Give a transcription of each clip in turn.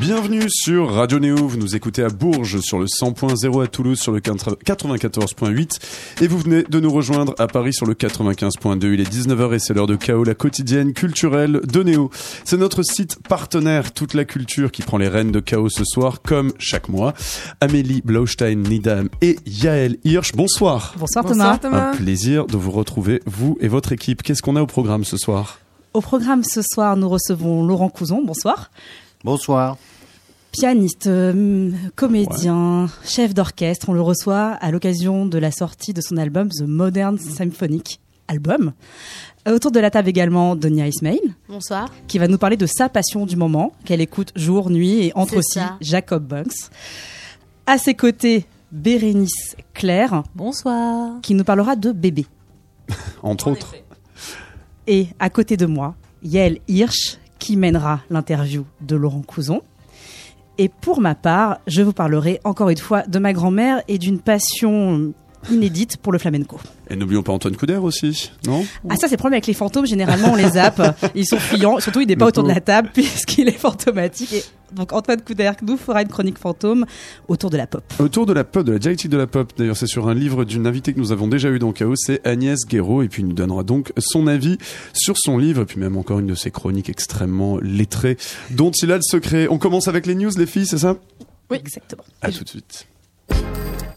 Bienvenue sur Radio Néo, vous nous écoutez à Bourges sur le 100.0 à Toulouse sur le 94.8 et vous venez de nous rejoindre à Paris sur le 95.2. Il est 19h et c'est l'heure de Chaos, la quotidienne culturelle de Néo. C'est notre site partenaire Toute la Culture qui prend les rênes de Chaos ce soir comme chaque mois. Amélie Blaustein, Nidam et Yael Hirsch, bonsoir. Bonsoir Thomas. Un plaisir de vous retrouver, vous et votre équipe. Qu'est-ce qu'on a au programme ce soir? Au programme ce soir, nous recevons Laurent Couson, bonsoir. Bonsoir. Pianiste, euh, comédien, chef d'orchestre, on le reçoit à l'occasion de la sortie de son album The Modern Symphonic Album. Euh, Autour de la table également Donia Ismail, Bonsoir. qui va nous parler de sa passion du moment, qu'elle écoute jour, nuit, et entre aussi ça. Jacob Banks. À ses côtés, Bérénice Claire, Bonsoir. qui nous parlera de bébé. Entre autres. Et à côté de moi, Yael Hirsch, qui mènera l'interview de Laurent Couson. Et pour ma part, je vous parlerai encore une fois de ma grand-mère et d'une passion inédite pour le flamenco. Et n'oublions pas Antoine Couder aussi, non? Ah ça c'est le problème avec les fantômes, généralement on les zappe, ils sont fuyants, surtout il n'est pas autour de la table puisqu'il est fantomatique. Et donc Antoine Couder nous fera une chronique fantôme autour de la pop. Autour de la pop, de la dialectique de la pop, d'ailleurs c'est sur un livre d'une invitée que nous avons déjà eu dans Chaos, c'est Agnès Guéraud, et puis il nous donnera donc son avis sur son livre, et puis même encore une de ses chroniques extrêmement lettrées, dont il a le secret. On commence avec les news les filles, c'est ça? Oui, exactement. À tout de suite.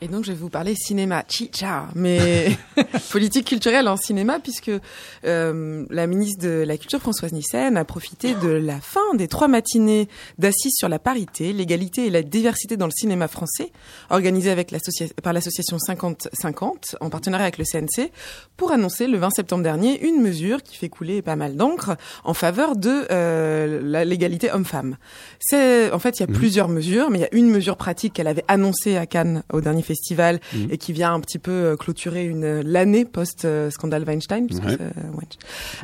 Et donc, je vais vous parler cinéma, chicha, mais politique culturelle en cinéma, puisque euh, la ministre de la Culture, Françoise Nyssen, a profité de la fin des trois matinées d'assises sur la parité, l'égalité et la diversité dans le cinéma français, organisées avec par l'association 50-50, en partenariat avec le CNC, pour annoncer le 20 septembre dernier une mesure qui fait couler pas mal d'encre en faveur de euh, l'égalité homme-femme. En fait il y a plusieurs mesures, mais il y a une mesure pratique qu'elle avait annoncée à Cannes au dernier festival et qui vient un petit peu euh, clôturer une l'année post euh, scandale Weinstein. Ouais.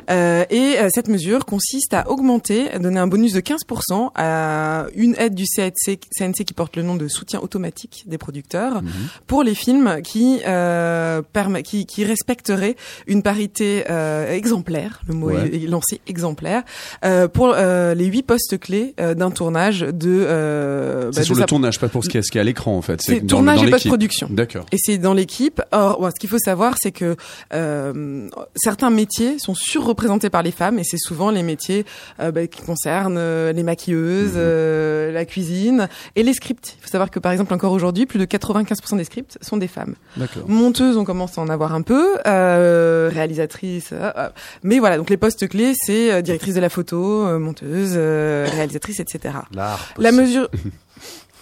euh, et cette mesure consiste à augmenter, à donner un bonus de 15% à une aide du CNC, CNC qui porte le nom de soutien automatique des producteurs pour les films qui euh, permet, qui, qui respecteraient une parité euh, exemplaire. Le mot Ouais. est, lancé exemplaire euh, pour euh, les huit postes clés d'un tournage de. Euh, C'est bah, sur le sa- tournage, pas pour ce qui est, ce qui est à l'écran en fait. C'est dans- tournage dans et post-production. D'accord. Et c'est dans l'équipe. Or, ouais, ce qu'il faut savoir, c'est que euh, certains métiers sont surreprésentés par les femmes, et c'est souvent les métiers euh, bah, qui concernent euh, les maquilleuses, euh, la cuisine et les scripts. Il faut savoir que, par exemple, encore aujourd'hui, plus de 95% des scripts sont des femmes. Monteuses, on commence à en avoir un peu. Réalisatrices, mais voilà. Donc les postes clés, c'est directrice de la photo, monteuse, réalisatrice, etc. La mesure.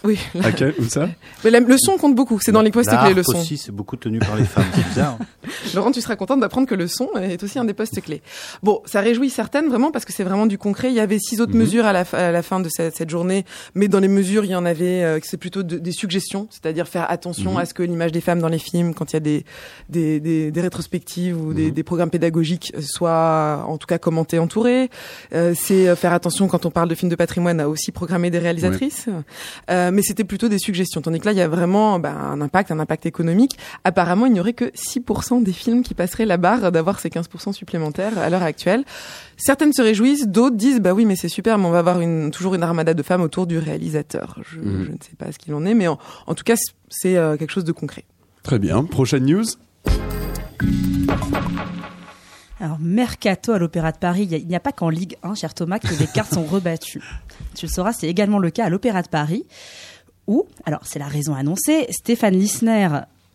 Oui, Ok, où ça mais la- le son compte beaucoup. C'est dans les postes clés le son. aussi, c'est beaucoup tenu par les femmes. C'est bizarre. Laurent, tu seras contente d'apprendre que le son est aussi un des postes clés. Bon, ça réjouit certaines vraiment parce que c'est vraiment du concret. Il y avait six autres Mhm. mesures à la, à fin de cette, cette journée, mais dans les mesures, il y en avait euh, que c'est plutôt de- des suggestions, c'est-à-dire faire attention Mhm. à ce que l'image des femmes dans les films, quand il y a des des, des, des rétrospectives ou Mhm. des, des programmes pédagogiques, euh, soit en tout cas commentés, entourés. Euh, c'est euh, faire attention quand on parle de films de patrimoine à aussi programmer des réalisatrices. Euh, mais c'était plutôt des suggestions. Tandis que là, il y a vraiment bah, un impact, un impact économique. Apparemment, il n'y aurait que 6% des films qui passeraient la barre d'avoir ces 15% supplémentaires à l'heure actuelle. Certaines se réjouissent, d'autres disent bah oui, mais c'est super, mais on va avoir une, toujours une armada de femmes autour du réalisateur. Je, Mhm. je ne sais pas ce qu'il en est, mais en, en tout cas, c'est euh, quelque chose de concret. Très bien. Prochaine news Alors, Mercato à l'Opéra de Paris, il a- n'y a, pas qu'en Ligue 1, cher Thomas, que les cartes sont rebattues. Tu le sauras, c'est également le cas à l'Opéra de Paris, où, alors c'est la raison annoncée, Stéphane Lissner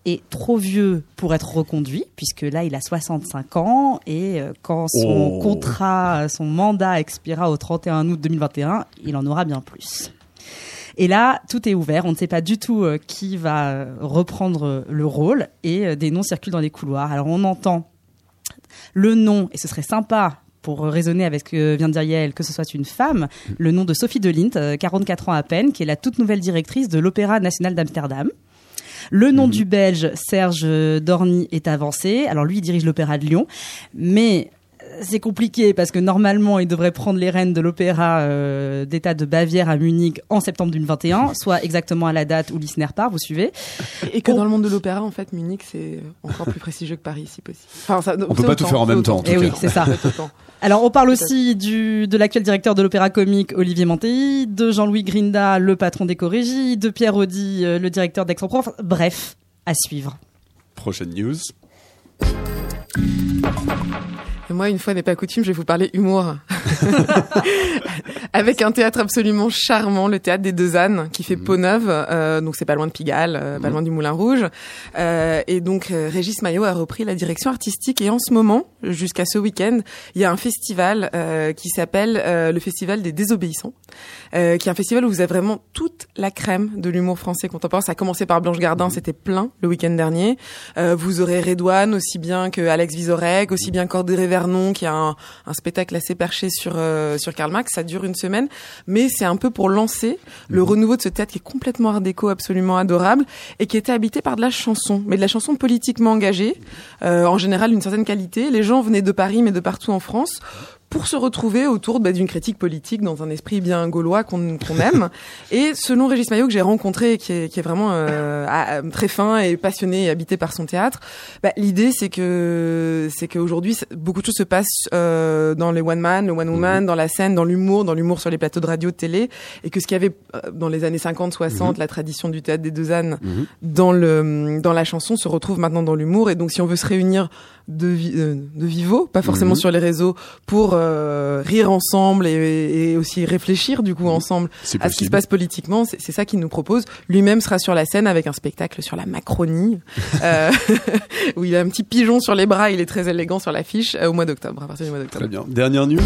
est trop vieux pour être reconduit, puisque là, il a 65 ans, et euh, quand son Oh. contrat, son mandat expirera au 31 août 2021, il en aura bien plus. Et là, tout est ouvert. On ne sait pas du tout euh, qui va euh, reprendre euh, le rôle et euh, des noms circulent dans les couloirs. Alors on entend le nom, et ce serait sympa pour raisonner avec ce que vient de dire Yael, que ce soit une femme, le nom de Sophie Delint, euh, 44 ans à peine, qui est la toute nouvelle directrice de l'Opéra national d'Amsterdam. Le nom du Belge Serge Dorny est avancé. Alors lui, il dirige l'Opéra de Lyon, mais c'est compliqué parce que normalement il devrait prendre les rênes de l'opéra euh, d'État de Bavière à Munich en septembre 2021, soit exactement à la date où Lisner part, vous suivez Et que dans le monde de l'opéra, en fait, Munich c'est encore plus prestigieux que Paris, si possible. Enfin, ça, on peut pas tout faire en même temps. En tout Et eh oui, c'est ça. Alors on parle aussi du, de l'actuel directeur de l'opéra comique Olivier Mantéi, de Jean-Louis Grinda, le patron des chorégies, de Pierre Audi, euh, le directeur d'Aix-en-Provence. Bref, à suivre. Prochaine news. Moi, une fois n'est pas coutume, je vais vous parler humour. Avec un théâtre absolument charmant, le théâtre des Deux Ânes, qui fait mmh. peau neuve, euh, donc c'est pas loin de Pigalle, euh, pas mmh. loin du Moulin Rouge. Euh, et donc euh, Régis Maillot a repris la direction artistique. Et en ce moment, jusqu'à ce week-end, il y a un festival euh, qui s'appelle le Festival des Désobéissants, qui est un festival où vous avez vraiment toute la crème de l'humour français contemporain. Ça a commencé par Blanche Gardin, mmh. c'était plein le week-end dernier. vous aurez Redouane aussi bien que Alex Vizorek, aussi bien Cordéré Vernon, qui a un, un spectacle assez perché sur euh, sur Karl Marx. Ça dure une semaine, mais c'est un peu pour lancer le mhm. renouveau de ce théâtre qui est complètement art déco, absolument adorable, et qui était habité par de la chanson, mais de la chanson politiquement engagée, euh, en général d'une certaine qualité. Les gens venaient de Paris, mais de partout en France pour se retrouver autour bah, d'une critique politique dans un esprit bien gaulois qu'on aime. Et selon Régis Maillot que j'ai rencontré, qui est, qui est vraiment euh, très fin et passionné et habité par son théâtre, bah, l'idée c'est que c'est qu'aujourd'hui beaucoup de choses se passent euh, dans les one man, le one woman, mhm. dans la scène, dans l'humour, dans l'humour sur les plateaux de radio, de télé, et que ce qu'il y avait euh, dans les années 50, 60, mhm. la tradition du théâtre des deux ânes mhm. dans le dans la chanson se retrouve maintenant dans l'humour. Et donc si on veut se réunir de, de vivo, pas forcément sur les réseaux, pour euh, rire ensemble et, et, aussi réfléchir du coup ensemble à ce qui se passe politiquement. C'est ça qu'il nous propose. Lui-même sera sur la scène avec un spectacle sur la Macronie, euh, où il a un petit pigeon sur les bras. Il est très élégant sur l'affiche euh, au mois d'octobre, à partir du mois d'octobre. Très bien. Dernière news.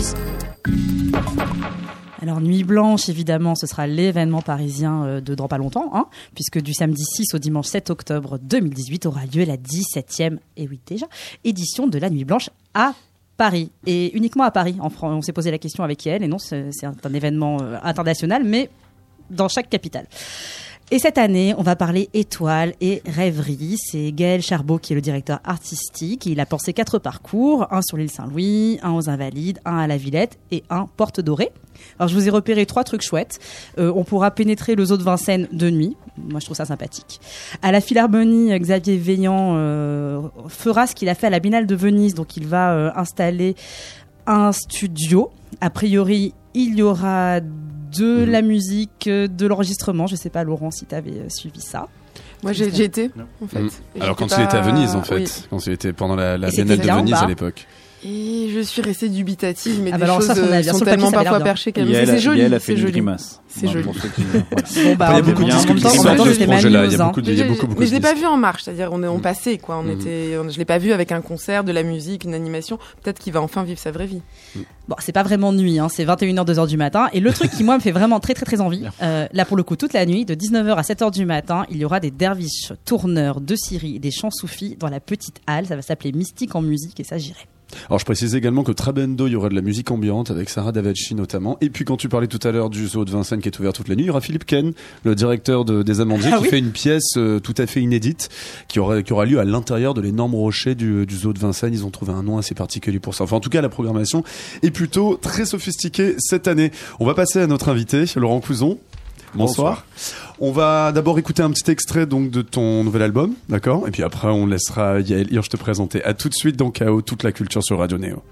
Alors Nuit Blanche, évidemment, ce sera l'événement parisien euh, de dans pas longtemps, hein, puisque du samedi 6 au dimanche 7 octobre 2018 aura lieu la 17e, et oui déjà, édition de la Nuit Blanche à Paris et uniquement à Paris. On s'est posé la question avec elle et non, c'est un, événement euh, international, mais dans chaque capitale. Et cette année, on va parler étoiles et rêveries. C'est Gaël Charbot qui est le directeur artistique. Il a pensé quatre parcours, un sur l'île Saint-Louis, un aux Invalides, un à la Villette et un Porte Dorée. Alors je vous ai repéré trois trucs chouettes. Euh, on pourra pénétrer le zoo de Vincennes de nuit. Moi je trouve ça sympathique. À la Philharmonie, Xavier Veillant euh, fera ce qu'il a fait à la Biennale de Venise. Donc il va euh, installer un studio. A priori, il y aura de mhm. la musique, de l'enregistrement. Je sais pas, Laurent, si tu avais suivi ça. Moi, j'ai été, en fait. Mhm. Alors, quand il était à Venise, en fait. Quand il était pendant la, la Biennale de Venise à l'époque. Et je suis restée dubitative, mais ah des bah choses euh, sont tellement parfois perchées qu'elles C'est joli, c'est joli. C'est joli. Bon, bah, il y a beaucoup de discussions sur ce projet-là. Il y a beaucoup de, il y a beaucoup, beaucoup Mais je l'ai pas vu en marche, c'est-à-dire on est en mm. passé, quoi. On mm. était, je l'ai pas vu avec un concert, de la musique, une animation. Peut-être qu'il va enfin vivre sa vraie vie. Mm. Bon, c'est pas vraiment nuit, hein. C'est 21h, 2h du matin. Et le truc qui, moi, me fait vraiment très, très, très envie, euh, là, pour le coup, toute la nuit, de 19h à 7h du matin, il y aura des derviches tourneurs de Syrie et des chants soufis dans la petite halle. Ça va s'appeler Mystique en musique et ça, j'irai. Alors je précise également que Trabendo, il y aura de la musique ambiante avec Sarah Davachi notamment. Et puis quand tu parlais tout à l'heure du zoo de Vincennes qui est ouvert toute la nuit, il y aura Philippe Ken, le directeur de, des Amandiers, ah qui fait une pièce euh, tout à fait inédite qui aura, qui aura lieu à l'intérieur de l'énorme rocher du, du, zoo de Vincennes. Ils ont trouvé un nom assez particulier pour ça. Enfin en tout cas la programmation est plutôt très sophistiquée cette année. On va passer à notre invité, Laurent Couzon. Bonsoir. On va d'abord écouter un petit extrait donc de ton nouvel album, d'accord? Et puis après on laissera Yael Hirsch te présenter. À tout de suite dans KO, toute la culture sur Radio Néo.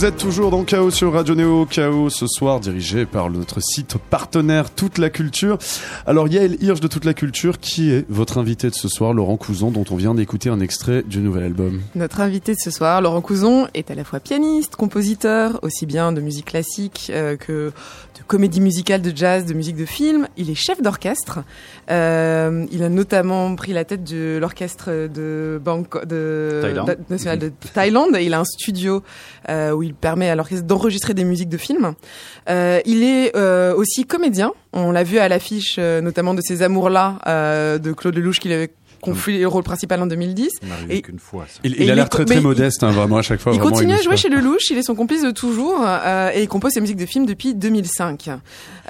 Vous êtes toujours dans Chaos sur Radio Néo. Chaos ce soir dirigé par notre site partenaire Toute la Culture. Alors Yael Hirsch de Toute la Culture, qui est votre invité de ce soir, Laurent Couson, dont on vient d'écouter un extrait du nouvel album. Notre invité de ce soir, Laurent Couson, est à la fois pianiste, compositeur, aussi bien de musique classique euh, que de comédie musicale, de jazz, de musique de film. Il est chef d'orchestre. Euh, il a notamment pris la tête de l'orchestre de Bangkok, de, Thaïlande. national de Thaïlande. Il a un studio euh, où il permet à l'orchestre d'enregistrer des musiques de films. Euh, il est euh, aussi comédien. On l'a vu à l'affiche, euh, notamment de ces amours-là de Claude Lelouch qu'il avait confié le rôle principal en 2010. Ça m'arrive Et- qu'une fois. Ça. Il, a l'air très très modeste, hein, vraiment à chaque fois. Il vraiment, continue à jouer chez Lelouch, il est son complice de toujours euh, et il compose ses musiques de films depuis 2005.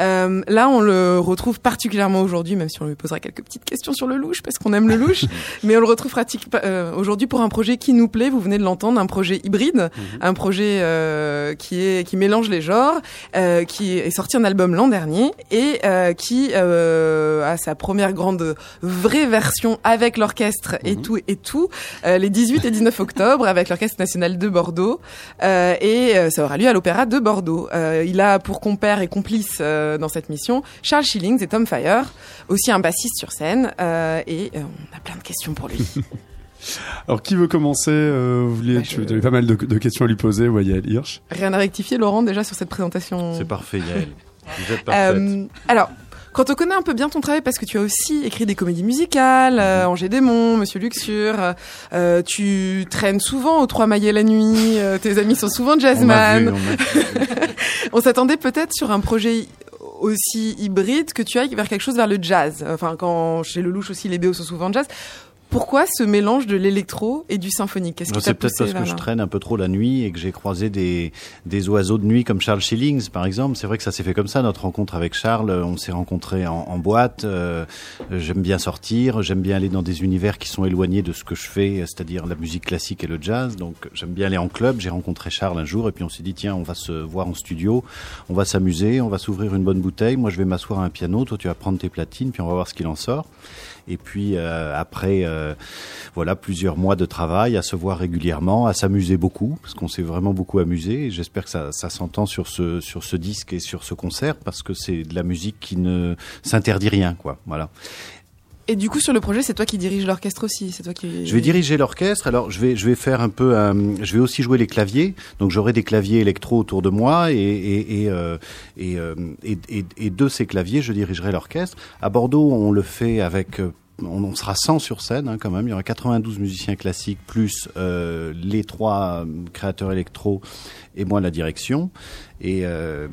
Euh, là, on le retrouve particulièrement aujourd'hui, même si on lui posera quelques petites questions sur Lelouch parce qu'on aime Lelouch, mais on le retrouve pratique, euh, aujourd'hui pour un projet qui nous plaît. Vous venez de l'entendre, un projet hybride, un projet euh, qui est qui mélange les genres, euh, qui est sorti un album l'an dernier et euh, qui euh, a sa première grande vraie version avec l'orchestre et Mhm. tout et tout euh, les 18 et 19 octobre avec l'Orchestre national de Bordeaux euh, et euh, ça aura lieu à l'Opéra de Bordeaux. Euh, il a pour compère et complice euh, dans cette mission Charles Schillings et Tom Fire, aussi un bassiste sur scène euh, et euh, on a plein de questions pour lui. Alors qui veut commencer euh, vous vouliez, Bah, Tu je- avais pas mal de, de questions à lui poser, ouais, Yael Hirsch. Rien à rectifier Laurent déjà sur cette présentation. C'est parfait, Yael. Vous êtes parfaite. Euh, alors, quand on connaît un peu bien ton travail, parce que tu as aussi écrit des comédies musicales, euh, Angers Démon, Monsieur Luxure, euh, tu traînes souvent aux Trois Maillets la nuit, euh, tes amis sont souvent jazzman. On s'attendait peut-être sur un projet aussi hybride que tu ailles vers quelque chose vers le jazz. Enfin, quand chez Lelouch aussi, les BO sont souvent jazz. Pourquoi ce mélange de l'électro et du symphonique? C'est t'a peut-être parce que je traîne un peu trop la nuit et que j'ai croisé des, des oiseaux de nuit comme Charles Schillings, par exemple. C'est vrai que ça s'est fait comme ça, notre rencontre avec Charles. On s'est rencontrés en, en boîte. Euh, j'aime bien sortir, j'aime bien aller dans des univers qui sont éloignés de ce que je fais, c'est-à-dire la musique classique et le jazz. Donc j'aime bien aller en club. J'ai rencontré Charles un jour et puis on s'est dit, tiens, on va se voir en studio, on va s'amuser, on va s'ouvrir une bonne bouteille. Moi, je vais m'asseoir à un piano, toi, tu vas prendre tes platines, puis on va voir ce qu'il en sort. Et puis euh, après, euh, voilà, plusieurs mois de travail, à se voir régulièrement, à s'amuser beaucoup, parce qu'on s'est vraiment beaucoup amusé. J'espère que ça, ça s'entend sur ce sur ce disque et sur ce concert, parce que c'est de la musique qui ne s'interdit rien, quoi. Voilà. Et du coup, sur le projet, c'est toi qui dirige l'orchestre aussi. C'est toi qui. Je vais diriger l'orchestre. Alors, je vais, je vais faire un peu. un- je vais aussi jouer les claviers. Donc, j'aurai des claviers électro autour de moi et et et, euh, et, euh, et, et- de ces claviers, je dirigerai l'orchestre. À Bordeaux, on le fait avec. euh, On, sera 100 sur scène hein, quand même. Il y aura 92 musiciens classiques plus euh, les trois euh, créateurs électro et moi la direction. Et euh,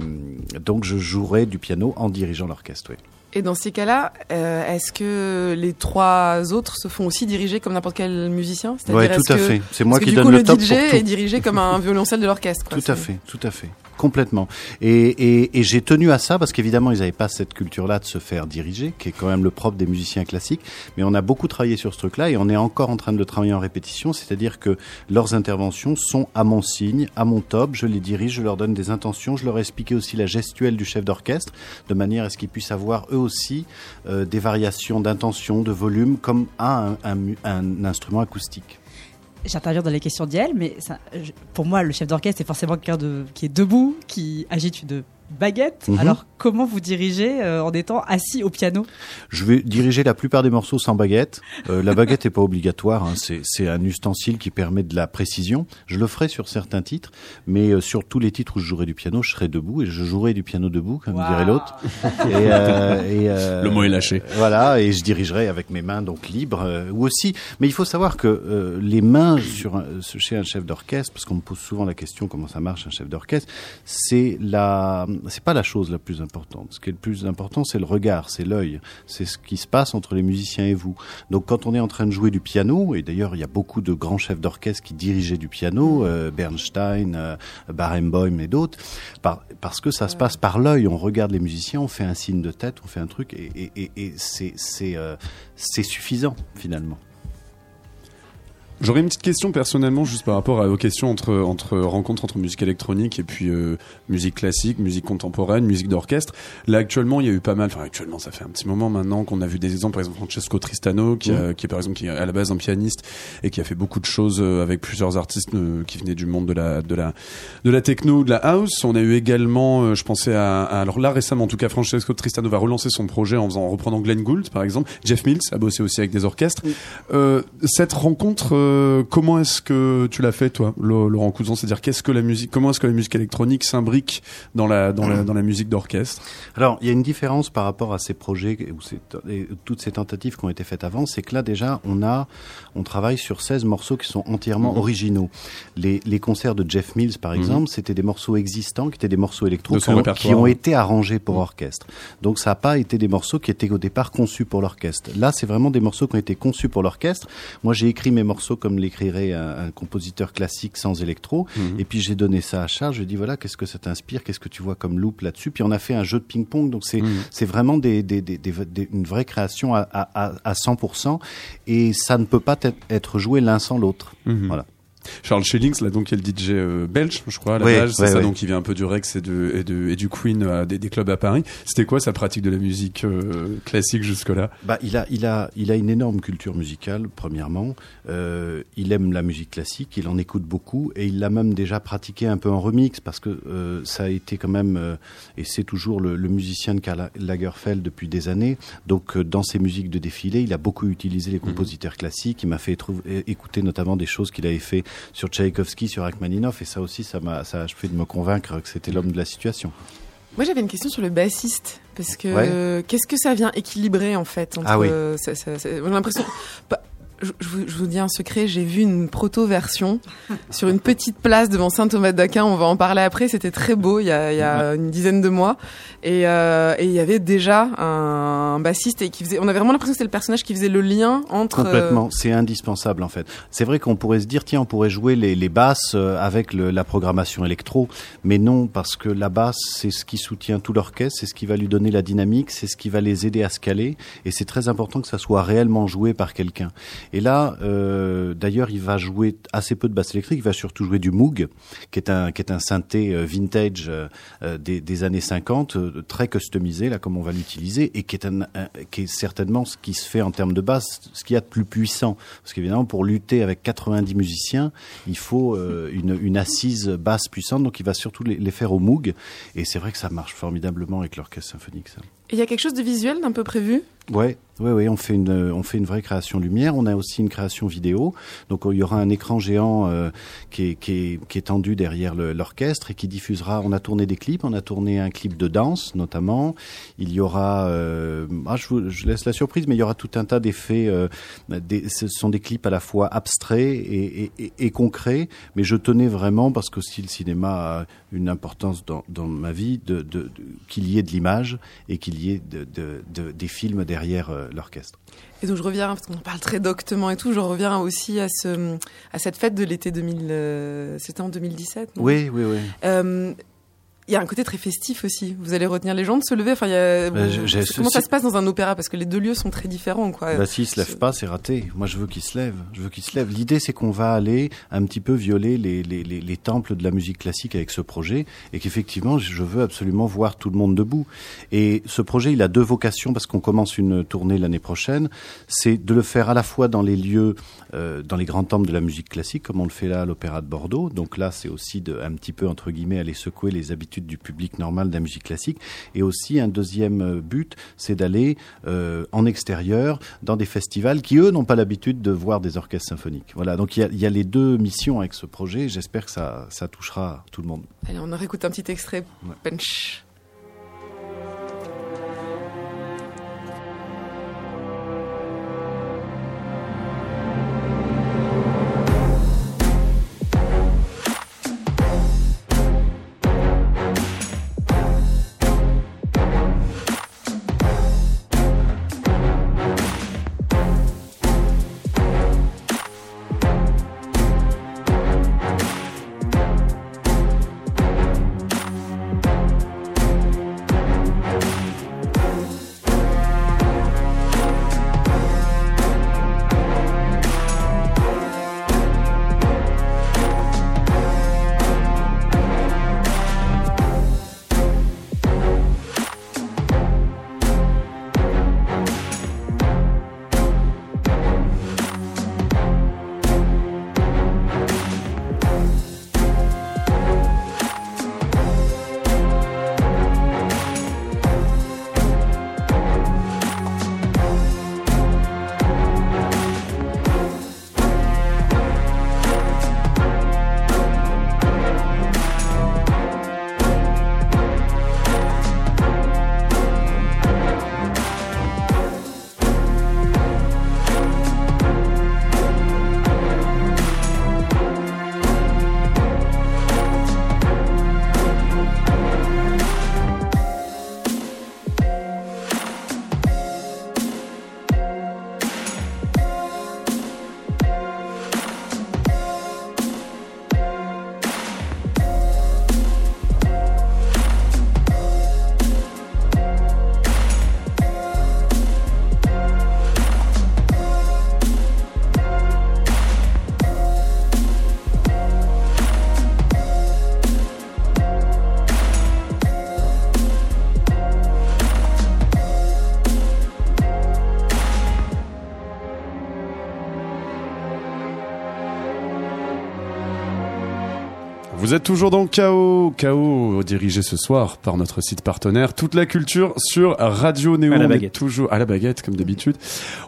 donc, je jouerai du piano en dirigeant l'orchestre. Oui. Et dans ces cas-là, euh, est-ce que les trois autres se font aussi diriger comme n'importe quel musicien? Est-ce tout à que- fait. C'est moi qui donne coup, le le top DJ pour tout. est dirigé comme un violoncelle de l'orchestre. Tout à fait, tout à fait. Complètement. Et, et, et j'ai tenu à ça parce qu'évidemment, ils n'avaient pas cette culture-là de se faire diriger, qui est quand même le propre des musiciens classiques. Mais on a beaucoup travaillé sur ce truc-là et on est encore en train de le travailler en répétition. C'est-à-dire que leurs interventions sont à mon signe, à mon top. Je les dirige, je leur donne des intentions. Je leur ai expliqué aussi la gestuelle du chef d'orchestre, de manière à ce qu'ils puissent avoir eux aussi euh, des variations d'intention, de volume, comme a un, un un instrument acoustique. J'interviens dans les questions d'Yael, mais pour moi, le chef d'orchestre, c'est forcément quelqu'un qui est debout, qui agite une baguette. Mhm. Alors, comment vous dirigez euh, en étant assis au piano? Je vais diriger la plupart des morceaux sans baguette. Euh, la baguette n'est pas obligatoire, hein. c'est, c'est un ustensile qui permet de la précision. Je le ferai sur certains titres, mais euh, sur tous les titres où je jouerai du piano, je serai debout et je jouerai du piano debout, comme dirait l'autre. Et, euh, et, euh, Le mot est lâché. Voilà, et je dirigerai avec mes mains donc libres euh, ou aussi. Mais il faut savoir que euh, les mains sur un- chez un chef d'orchestre, parce qu'on me pose souvent la question comment ça marche un chef d'orchestre, c'est la, c'est pas la chose la plus importante. Ce qui est le plus important, c'est le regard, c'est l'œil, c'est ce qui se passe entre les musiciens et vous. Donc quand on est en train de jouer du piano, et d'ailleurs il y a beaucoup de grands chefs d'orchestre qui dirigeaient du piano, euh, Bernstein, euh, Barenboim et d'autres, par- parce que ça se passe par l'œil. On regarde les musiciens, on fait un signe de tête, on fait un truc, et, et- et- et c'est c'est euh, c'est suffisant finalement. J'aurais une petite question personnellement, juste par rapport à, aux questions entre, entre rencontres entre musique électronique et puis euh, musique classique, musique contemporaine, musique d'orchestre. Là, actuellement, il y a eu pas mal, enfin, actuellement, ça fait un petit moment maintenant qu'on a vu des exemples, par exemple, Francesco Tristano, qui, a- qui est par exemple, qui est à la base un pianiste et qui a fait beaucoup de choses euh, avec plusieurs artistes euh, qui venaient du monde de la, de la, de la techno, de la house. On a eu également, euh, je pensais à, à- alors là récemment, en tout cas, Francesco Tristano va relancer son projet en faisant, en reprenant Glenn Gould, par exemple. Jeff Mills a bossé aussi avec des orchestres. Euh, cette rencontre, euh, comment est-ce que tu l'as fait, toi, Laurent Cousin C'est-à-dire, qu'est-ce que la musique, comment est-ce que la musique électronique s'imbrique dans la, dans la, dans la musique d'orchestre? Alors, il y a une différence par rapport à ces projets ou ces- et toutes ces tentatives qui ont été faites avant, c'est que là déjà, on a, on travaille sur 16 morceaux qui sont entièrement Mhm. originaux. Les, les concerts de Jeff Mills, par Mhm. exemple, c'était des morceaux existants, qui étaient des morceaux électro qui ont, qui ont été arrangés pour Mhm. orchestre. Donc, ça n'a pas été des morceaux qui étaient au départ conçus pour l'orchestre. Là, c'est vraiment des morceaux qui ont été conçus pour l'orchestre. Moi, j'ai écrit mes morceaux comme l'écrirait un, un compositeur classique sans électro. Mhm. Et puis j'ai donné ça à Charles, je lui ai dit voilà, qu'est-ce que ça t'inspire, qu'est-ce que tu vois comme loop là-dessus? Puis on a fait un jeu de ping-pong, donc c'est Mhm. c'est vraiment des, des, des, des- des- une vraie création à, à, à- à 100%, et ça ne peut pas être- être joué l'un sans l'autre. Mhm. Voilà. Charles Schillings, là, donc, qui est le DJ euh, belge, je crois, à la base, c'est ça, donc, qui vient un peu du Rex et, de, et, de, et du Queen, euh, des, des clubs à Paris. C'était quoi sa pratique de la musique euh, classique jusque-là? Bah, il a, il a, il a une énorme culture musicale. Premièrement, euh, il aime la musique classique, il en écoute beaucoup, et il l'a même déjà pratiqué un peu en remix parce que euh, ça a été quand même, euh, et c'est toujours le, le musicien de Karl Lagerfeld depuis des années. Donc, dans ses musiques de défilé, il a beaucoup utilisé les compositeurs classiques. Il m'a fait écouter notamment des choses qu'il avait fait sur Tchaïkovski, sur Rachmaninoff, et ça aussi, ça m'a, ça a achevé de me convaincre que c'était l'homme de la situation. Moi, j'avais une question sur le bassiste. Parce que Ouais. euh, qu'est-ce que ça vient équilibrer, en fait entre, Ah oui. euh, ça- ça- ça- J'ai l'impression. Je, vous, je vous dis un secret, j'ai vu une proto-version sur une petite place devant Saint-Thomas d'Aquin. On va en parler après. C'était très beau il y a, il y a une dizaine de mois. Et, euh, et il y avait déjà un, bassiste et qui faisait. On avait vraiment l'impression que c'était le personnage qui faisait le lien entre. Complètement, c'est indispensable en fait. C'est vrai qu'on pourrait se dire tiens on pourrait jouer les, les basses euh, avec le- la programmation électro, mais non parce que la basse c'est ce qui soutient tout l'orchestre, c'est ce qui va lui donner la dynamique, c'est ce qui va les aider à se caler, et c'est très important que ça soit réellement joué par quelqu'un. Et là, euh, d'ailleurs, il va jouer assez peu de basse électrique, il va surtout jouer du Moog, qui est un qui est un synthé euh, vintage euh, des, des années 50, euh, très customisé là comme on va l'utiliser, et qui est un, qui est certainement ce qui se fait en termes de basse, ce qu'il y a de plus puissant, parce qu'évidemment pour lutter avec 90 musiciens, il faut une, une assise basse puissante, donc il va surtout les, faire au Moog, et c'est vrai que ça marche formidablement avec l'orchestre symphonique. Ça. Il y a quelque chose de visuel d'un peu prévu? Ouais, ouais, ouais, on fait une, on fait une vraie création lumière. On a aussi une création vidéo. Donc il y aura un écran géant euh, qui, est, qui, est, qui est tendu derrière l'orchestre et qui diffusera. On a tourné des clips. On a tourné un clip de danse notamment. Il y aura, euh, ah, je, vous, je laisse la surprise, mais il y aura tout un tas d'effets. euh, ce sont des clips à la fois abstraits et, et, et, et concrets. Mais je tenais vraiment parce qu'aussi le cinéma a une importance dans, dans ma vie de, de, qu'il y ait de l'image et qu'il y ait de, de- des films derrière euh, l'orchestre. Et donc je reviens, parce qu'on parle très doctement et tout, je reviens aussi à, ce, à cette fête de l'été 2000, euh, c'était en 2017 non? Oui, oui, oui. Il y a un côté très festif aussi. Vous allez retenir les gens de se lever. Enfin, y a, Bah, je- comment ça si- se passe dans un opéra? Parce que les deux lieux sont très différents, quoi. Bah, s'il se lève pas, c'est raté. Moi, je veux qu'il se lève. Je veux qu'il se lève. L'idée, c'est qu'on va aller un petit peu violer les, les, les, les temples de la musique classique avec ce projet et qu'effectivement, je veux absolument voir tout le monde debout. Et ce projet, il a deux vocations parce qu'on commence une tournée l'année prochaine. C'est de le faire à la fois dans les lieux, euh, dans les grands temples de la musique classique, comme on le fait là à l'Opéra de Bordeaux. Donc là, c'est aussi de, un petit peu, entre guillemets, aller secouer les habitudes du public normal de la musique classique. Et aussi, un deuxième euh, but, c'est d'aller euh, en extérieur dans des festivals qui, eux, n'ont pas l'habitude de voir des orchestres symphoniques. Voilà, donc il y a, il y a les deux missions avec ce projet. J'espère que ça, ça touchera tout le monde. Allez, on en réécoute un petit extrait. Punch. Vous êtes toujours dans KO, KO dirigé ce soir par notre site partenaire Toute la culture sur Radio Néo. À la On est baguette. toujours à la baguette comme d'habitude.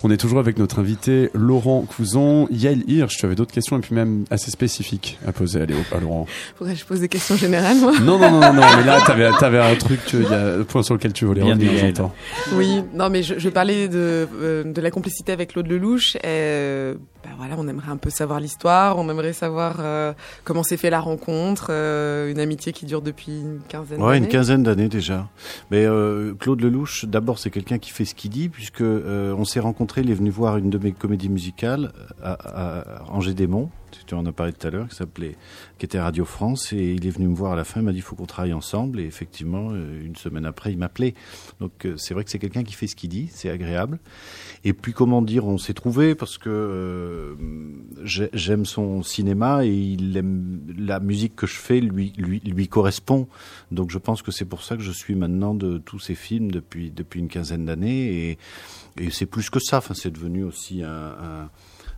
On est toujours avec notre invité Laurent Couzon, Yael Hirsch. Tu avais d'autres questions et puis même assez spécifiques à poser à, Léo, à Laurent. Faudrait que je pose des questions générales, moi. Non, non, non, non, non, mais là t'avais, t'avais un truc, il y a un point sur lequel tu voulais Bien revenir, j'entends. Oui, non, mais je, je parlais de, euh, de la complicité avec Claude Lelouch. Et, euh, bah voilà, on aimerait un peu savoir l'histoire, on aimerait savoir euh, comment s'est fait la rencontre, euh, une amitié qui dure depuis une quinzaine Ouais, d'années. une quinzaine d'années déjà. Mais euh, Claude Lelouch, d'abord, c'est quelqu'un qui fait ce qu'il dit, puisque euh, on s'est rencontrés. Il est venu voir une de mes comédies musicales à, à Angers Desmonts. Tu en as parlé tout à l'heure, qui s'appelait, qui était Radio France, et il est venu me voir à la fin. Il m'a dit, il faut qu'on travaille ensemble. Et effectivement, euh, une semaine après, il m'appelait. Donc, euh, c'est vrai que c'est quelqu'un qui fait ce qu'il dit. C'est agréable. Et puis, comment dire, on s'est trouvé parce que euh, j'ai- j'aime son cinéma et il aime la musique que je fais lui lui lui correspond. Donc, je pense que c'est pour ça que je suis maintenant de tous ces films depuis depuis une quinzaine d'années et c'est plus que ça. Enfin, c'est devenu aussi un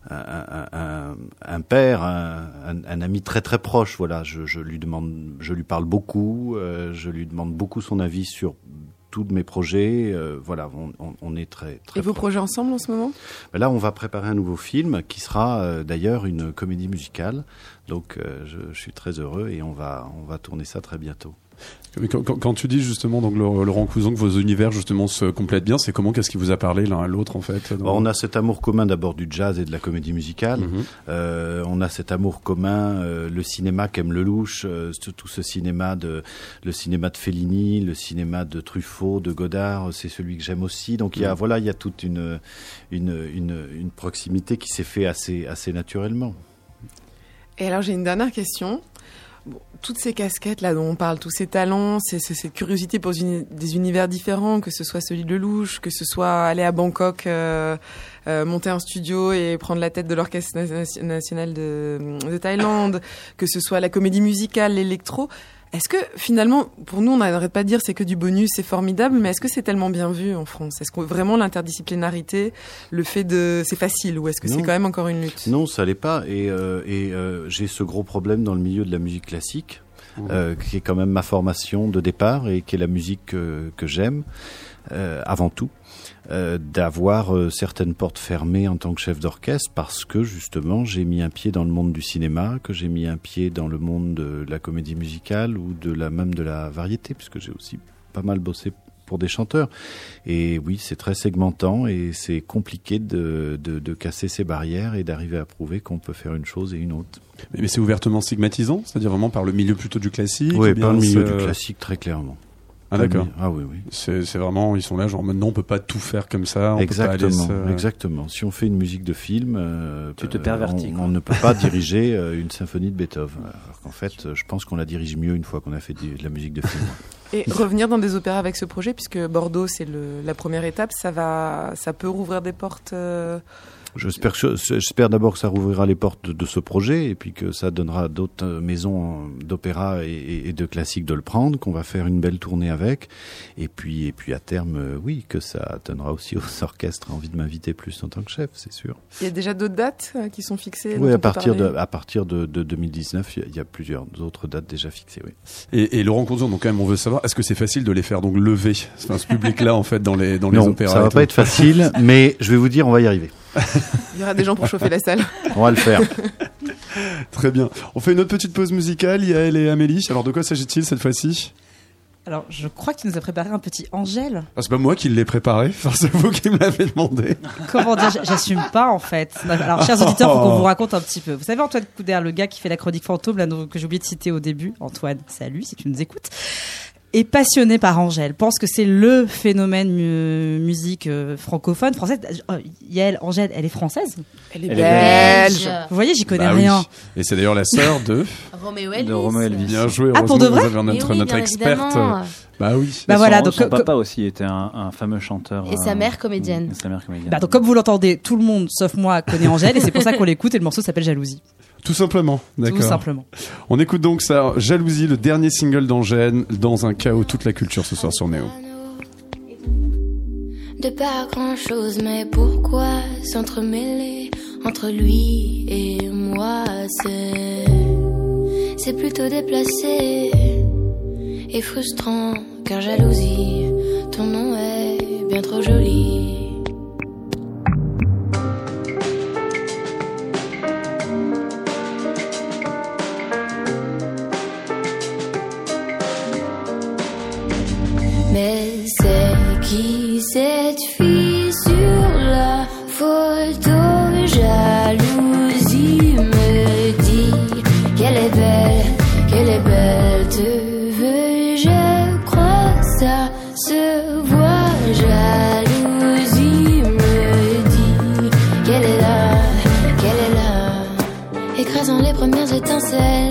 un, un- père, un, ami très très proche. Voilà, je, je lui demande, je lui parle beaucoup, euh, je lui demande beaucoup son avis sur tous mes projets. euh, voilà, on, on- on est très très. Et vos proches. projets ensemble en ce moment? Ben Là, on va préparer un nouveau film qui sera euh, d'ailleurs une comédie musicale. Donc, je, je suis très heureux et on va on va tourner ça très bientôt. Quand, tu dis justement, donc Laurent Couzon, que vos univers justement se complètent bien, c'est comment, qu'est-ce qui vous a parlé l'un à l'autre en fait dans- on a cet amour commun d'abord du jazz et de la comédie musicale. Mhm. Euh, on a cet amour commun, euh, le cinéma qu'aime Lelouch, euh, tout ce cinéma de le cinéma de Fellini, le cinéma de Truffaut, de Godard, c'est celui que j'aime aussi. Donc il y a voilà, il y a toute une une une, une proximité qui s'est fait assez assez naturellement. Et alors j'ai une dernière question. Toutes ces casquettes là dont on parle, tous ces talents, c'est cette curiosité pour des univers différents, que ce soit celui de Lelouch, que ce soit aller à Bangkok, euh, euh, monter un studio et prendre la tête de l'orchestre na- national de, de Thaïlande, que ce soit la comédie musicale, l'électro. Est-ce que finalement, pour nous, on n'arrête pas de dire c'est que du bonus, c'est formidable, mais est-ce que c'est tellement bien vu en France? Est-ce que vraiment l'interdisciplinarité, le fait de, c'est facile, ou est-ce que c'est quand même encore une lutte? Non, ça l'est pas. Et, euh, et euh, j'ai ce gros problème dans le milieu de la musique classique, Mhm. euh, qui est quand même ma formation de départ et qui est la musique que, que j'aime euh, avant tout. Euh, d'avoir euh, certaines portes fermées en tant que chef d'orchestre parce que justement j'ai mis un pied dans le monde du cinéma, que j'ai mis un pied dans le monde de la comédie musicale ou de la même de la variété, puisque j'ai aussi pas mal bossé pour des chanteurs. Et oui, c'est très segmentant et c'est compliqué de, de, de casser ces barrières et d'arriver à prouver qu'on peut faire une chose et une autre. Mais, mais c'est ouvertement stigmatisant, c'est-à-dire vraiment par le milieu plutôt du classique Oui, par le milieu du euh, classique très clairement. Ah d'accord. Ah oui, oui. C'est vraiment, ils sont là, genre maintenant on peut pas tout faire comme ça. On Peut pas aller Exactement, se- exactement. Si on fait une musique de film, euh, Tu te euh, pervertis, on, ne peut pas diriger euh, une symphonie de Beethoven. Alors qu'en fait, je pense qu'on la dirige mieux une fois qu'on a fait de la musique de film. Et revenir dans des opéras avec ce projet, puisque Bordeaux c'est le- la première étape, ça va, ça peut rouvrir des portes. euh, J'espère, que- j'espère d'abord que ça rouvrira les portes de, de ce projet et puis que ça donnera d'autres maisons d'opéra et, de classiques de le prendre, qu'on va faire une belle tournée avec. Et puis, et puis à terme, euh, oui, que ça donnera aussi aux orchestres envie de m'inviter plus en tant que chef, c'est sûr. Il y a déjà d'autres dates euh, qui sont fixées. Oui, à partir de, à partir de, de 2019, il y a- il y, a plusieurs autres dates déjà fixées, oui. Et, et Laurent Couzon, donc quand même, on veut savoir, est-ce que c'est facile de les faire donc lever, enfin, ce public-là en fait dans les dans les non, opéras ça va pas être facile, mais je vais vous dire, on va y arriver. Il y aura des gens pour chauffer la salle. On va le faire. Très bien. On fait une autre petite pause musicale, Yael et Amélie. Alors de quoi s'agit-il cette fois-ci? Alors, je crois que tu nous as préparé un petit Angèle. ah, C'est pas moi qui l'ai préparé, enfin, c'est vous qui me l'avez demandé. Comment dire J'assume pas en fait. Alors, chers auditeurs, faut qu'on vous raconte un petit peu. Vous savez Antoine Coudert, le gars qui fait la chronique fantôme, là, que j'ai oublié de citer au début. Antoine, salut si tu nous écoutes. Est passionné par Angèle, pense que c'est le phénomène mu- musique euh, francophone, française. Euh, Yael, Angèle, elle est française. Elle est Elle est belge. Vous voyez, j'y connais Bah oui. rien. Et c'est d'ailleurs la sœur de. Roméo Elvis. De Roméo Elvis. Bien joué. Ah, pour de vrai vous avez Mais notre oui, notre experte. évidemment. Bah oui. Bah voilà, son, donc, son co- papa aussi était un, un fameux chanteur. Et sa euh, mère comédienne. Et sa mère comédienne. Bah, donc, comme vous l'entendez, tout le monde, sauf moi, connaît Angèle, et c'est pour ça qu'on l'écoute, et le morceau s'appelle Jalousie. Tout simplement. Tout D'accord. simplement. On écoute donc ça, Jalousie, le dernier single d'Angèle, dans un chaos toute la culture ce soir sur Néo. De pas grand chose, mais pourquoi s'entremêler entre lui et moi? C'est c'est plutôt déplacé et frustrant, car jalousie, ton nom est bien trop joli. Qui cette fille sur la photo Jalousie me dit qu'elle est belle, qu'elle est belle. Te veux, je crois, ça se voit. Jalousie me dit qu'elle est là, qu'elle est là. Écrasant les premières étincelles.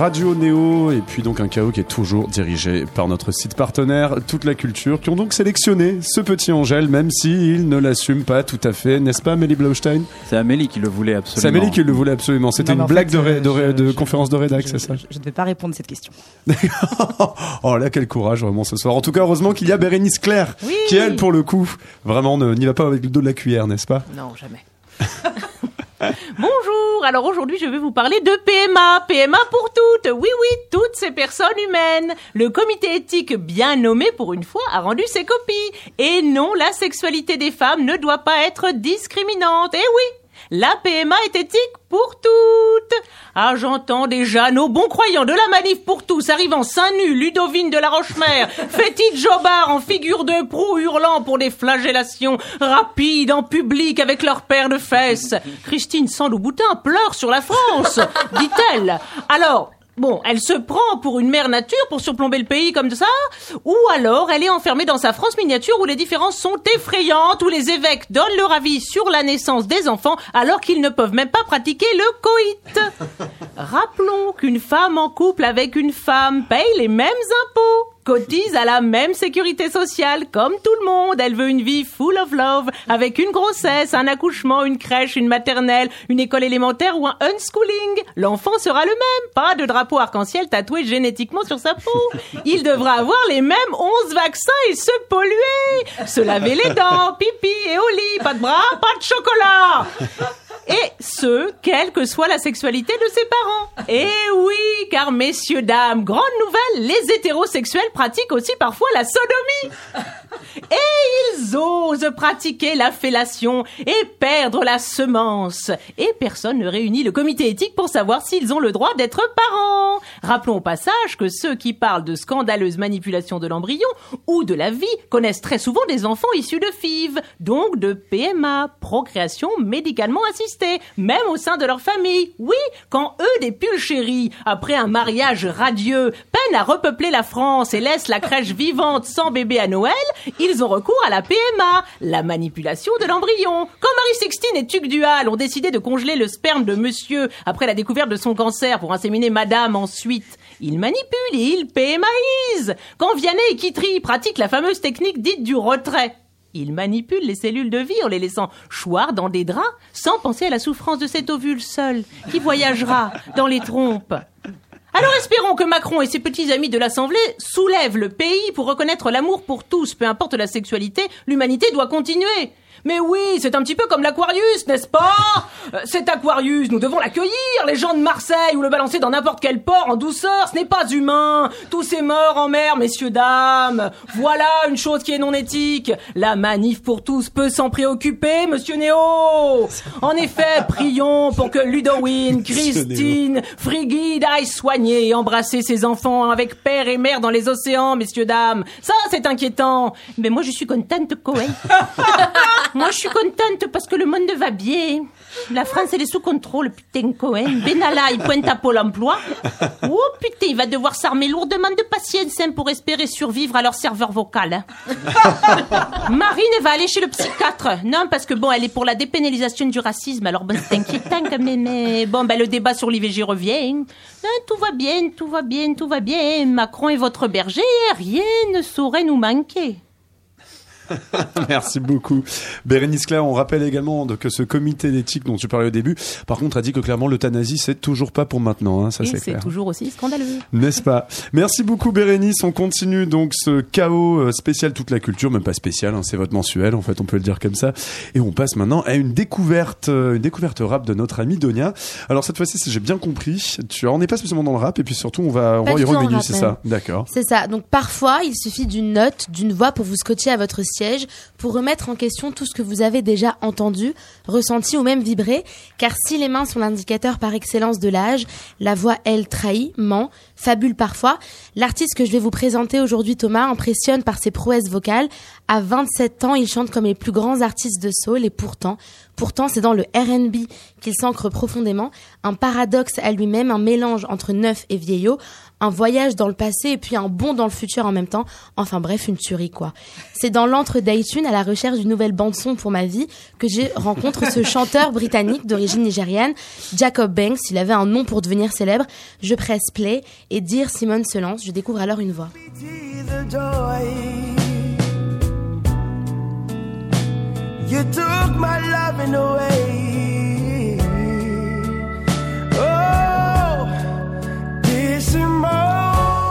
Radio Néo et puis donc un Chaos qui est toujours dirigé par notre site partenaire Toute la Culture qui ont donc sélectionné ce petit Angèle même s'il ne l'assume pas tout à fait, n'est-ce pas Amélie Blaustein C'est Amélie qui le voulait absolument. C'est Amélie qui le voulait absolument, c'était une blague fait, de, ré- euh, de, ré- je- de je- conférence de rédac, c'est ça? je- Je ne vais pas répondre à cette question. Oh là quel courage vraiment ce soir. En tout cas heureusement qu'il y a Bérénice Claire Oui. qui elle pour le coup vraiment ne- n'y va pas avec le dos de la cuillère, n'est-ce pas? Non, jamais. Bonjour, alors aujourd'hui je vais vous parler de PMA, PMA pour toutes, oui oui, toutes ces personnes humaines. Le comité éthique bien nommé pour une fois a rendu ses copies. Et non, la sexualité des femmes ne doit pas être discriminante, eh oui la PMA est éthique pour toutes. Ah, j'entends déjà nos bons croyants de la manif pour tous arrivant seins nus, Ludovine de la Rochemer, Fétide Jobard en figure de proue hurlant pour des flagellations rapides en public avec leur paire de fesses. Christine Sandou-Boutin pleure sur la France, dit-elle. Alors, Bon, elle se prend pour une mère nature pour surplomber le pays comme ça, ou alors elle est enfermée dans sa France miniature où les différences sont effrayantes, où les évêques donnent leur avis sur la naissance des enfants alors qu'ils ne peuvent même pas pratiquer le coït. Rappelons qu'une femme en couple avec une femme paye les mêmes impôts, cotise à la même sécurité sociale comme tout le monde. Elle veut une vie full of love, avec une grossesse, un accouchement, une crèche, une maternelle, une école élémentaire ou un unschooling. L'enfant sera le même, pas de drapeau arc-en-ciel tatoué génétiquement sur sa peau. Il devra avoir les mêmes 11 vaccins et se polluer, se laver les dents, pipi et au lit, pas de bras, pas de chocolat. Et ce, quelle que soit la sexualité de ses parents. Et oui, car messieurs, dames, grande nouvelle, les hétérosexuels pratiquent aussi parfois la sodomie. Et ils osent pratiquer la fellation et perdre la semence. Et personne ne réunit le comité éthique pour savoir s'ils ont le droit d'être parents. Rappelons au passage que ceux qui parlent de scandaleuses manipulations de l'embryon ou de la vie connaissent très souvent des enfants issus de FIV, donc de PMA, procréation médicalement assistée, même au sein de leur famille. Oui, quand eux, des pulchéries, après un mariage radieux, peinent à repeupler la France et laissent la crèche vivante sans bébé à Noël, ils ont recours à la PMA, la manipulation de l'embryon. Quand Marie-Sixtine et Tuc Dual ont décidé de congeler le sperme de monsieur après la découverte de son cancer pour inséminer madame ensuite, ils manipulent et ils PMAisent. Quand Vianney et Kitry pratiquent la fameuse technique dite du retrait, ils manipulent les cellules de vie en les laissant choir dans des draps sans penser à la souffrance de cet ovule seul qui voyagera dans les trompes. Alors espérons que Macron et ses petits amis de l'Assemblée soulèvent le pays pour reconnaître l'amour pour tous, peu importe la sexualité, l'humanité doit continuer. Mais oui, c'est un petit peu comme l'Aquarius, n'est-ce pas? Euh, Cet Aquarius, nous devons l'accueillir, les gens de Marseille, ou le balancer dans n'importe quel port en douceur, ce n'est pas humain. Tous ces morts en mer, messieurs, dames. Voilà une chose qui est non éthique. La manif pour tous peut s'en préoccuper, monsieur Néo. En effet, prions pour que Ludowin, Christine, Frigide aillent soigner et embrasser ses enfants avec père et mère dans les océans, messieurs, dames. Ça, c'est inquiétant. Mais moi, je suis contente, Cohen. Moi, je suis contente parce que le monde va bien. La France, elle est sous contrôle, putain, Cohen. Benalla, il pointe à Pôle emploi. Oh, putain, il va devoir s'armer lourdement de patience hein, pour espérer survivre à leur serveur vocal. hein. Marine, va aller chez le psychiatre. Non, parce que bon, elle est pour la dépénalisation du racisme. Alors bon, c'est inquiétant quand même. Mais bon, ben, le débat sur l'IVG revient. Non, tout va bien, tout va bien, tout va bien. Macron est votre berger. Rien ne saurait nous manquer. Merci beaucoup. Bérénice Claire, on rappelle également que ce comité d'éthique dont tu parlais au début, par contre, a dit que clairement l'euthanasie, c'est toujours pas pour maintenant, hein, ça c'est c'est toujours aussi scandaleux. N'est-ce pas? Merci beaucoup Bérénice. On continue donc ce chaos euh, spécial toute la culture, même pas spécial, hein, c'est votre mensuel en fait, on peut le dire comme ça. Et on passe maintenant à une découverte, euh, une découverte rap de notre amie Donia. Alors cette fois-ci, si j'ai bien compris, tu on n'est pas spécialement dans le rap et puis surtout on va on va y c'est ça? D'accord. C'est ça. Donc parfois, il suffit d'une note, d'une voix pour vous scotcher à votre pour remettre en question tout ce que vous avez déjà entendu, ressenti ou même vibré. Car si les mains sont l'indicateur par excellence de l'âge, la voix, elle, trahit, ment, fabule parfois. L'artiste que je vais vous présenter aujourd'hui, Thomas, impressionne par ses prouesses vocales. À 27 ans, il chante comme les plus grands artistes de soul et pourtant, pourtant, c'est dans le R&B qu'il s'ancre profondément. Un paradoxe à lui-même, un mélange entre neuf et vieillot, un voyage dans le passé et puis un bond dans le futur en même temps. Enfin bref, une tuerie quoi. C'est dans l'antre d'iTunes à la recherche d'une nouvelle bande son pour ma vie que j'ai rencontre ce chanteur britannique d'origine nigériane, Jacob Banks. Il avait un nom pour devenir célèbre. Je presse play et dire Simone se lance. Je découvre alors une voix. the joy. You took my loving away. This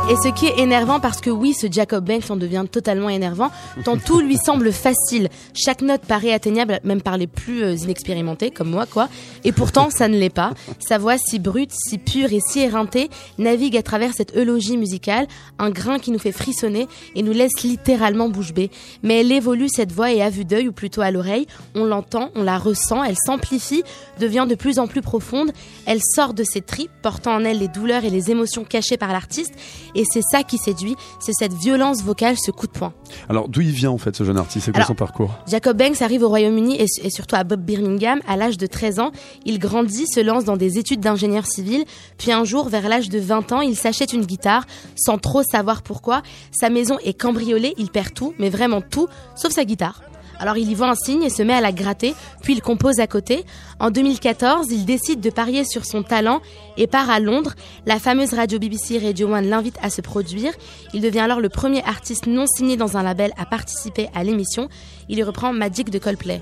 Et ce qui est énervant, parce que oui, ce Jacob Banks en devient totalement énervant, tant tout lui semble facile. Chaque note paraît atteignable, même par les plus euh, inexpérimentés, comme moi, quoi. Et pourtant, ça ne l'est pas. Sa voix si brute, si pure et si éreintée navigue à travers cette eulogie musicale, un grain qui nous fait frissonner et nous laisse littéralement bouche bée. Mais elle évolue, cette voix, et à vue d'œil, ou plutôt à l'oreille, on l'entend, on la ressent, elle s'amplifie, devient de plus en plus profonde, elle sort de ses tripes, portant en elle les douleurs et les émotions cachées par l'artiste, et c'est ça qui séduit, c'est cette violence vocale, ce coup de poing. Alors d'où il vient en fait ce jeune artiste? C'est quoi son parcours? Jacob Banks arrive au Royaume-Uni et, et surtout à Bob Birmingham à l'âge de 13 ans. Il grandit, se lance dans des études d'ingénieur civil, puis un jour, vers l'âge de 20 ans, il s'achète une guitare sans trop savoir pourquoi. Sa maison est cambriolée, il perd tout, mais vraiment tout, sauf sa guitare. Alors il y voit un signe et se met à la gratter, puis il compose à côté. En 2014, il décide de parier sur son talent et part à Londres. La fameuse radio BBC Radio One l'invite à se produire. Il devient alors le premier artiste non signé dans un label à participer à l'émission. Il y reprend Magic de Coldplay.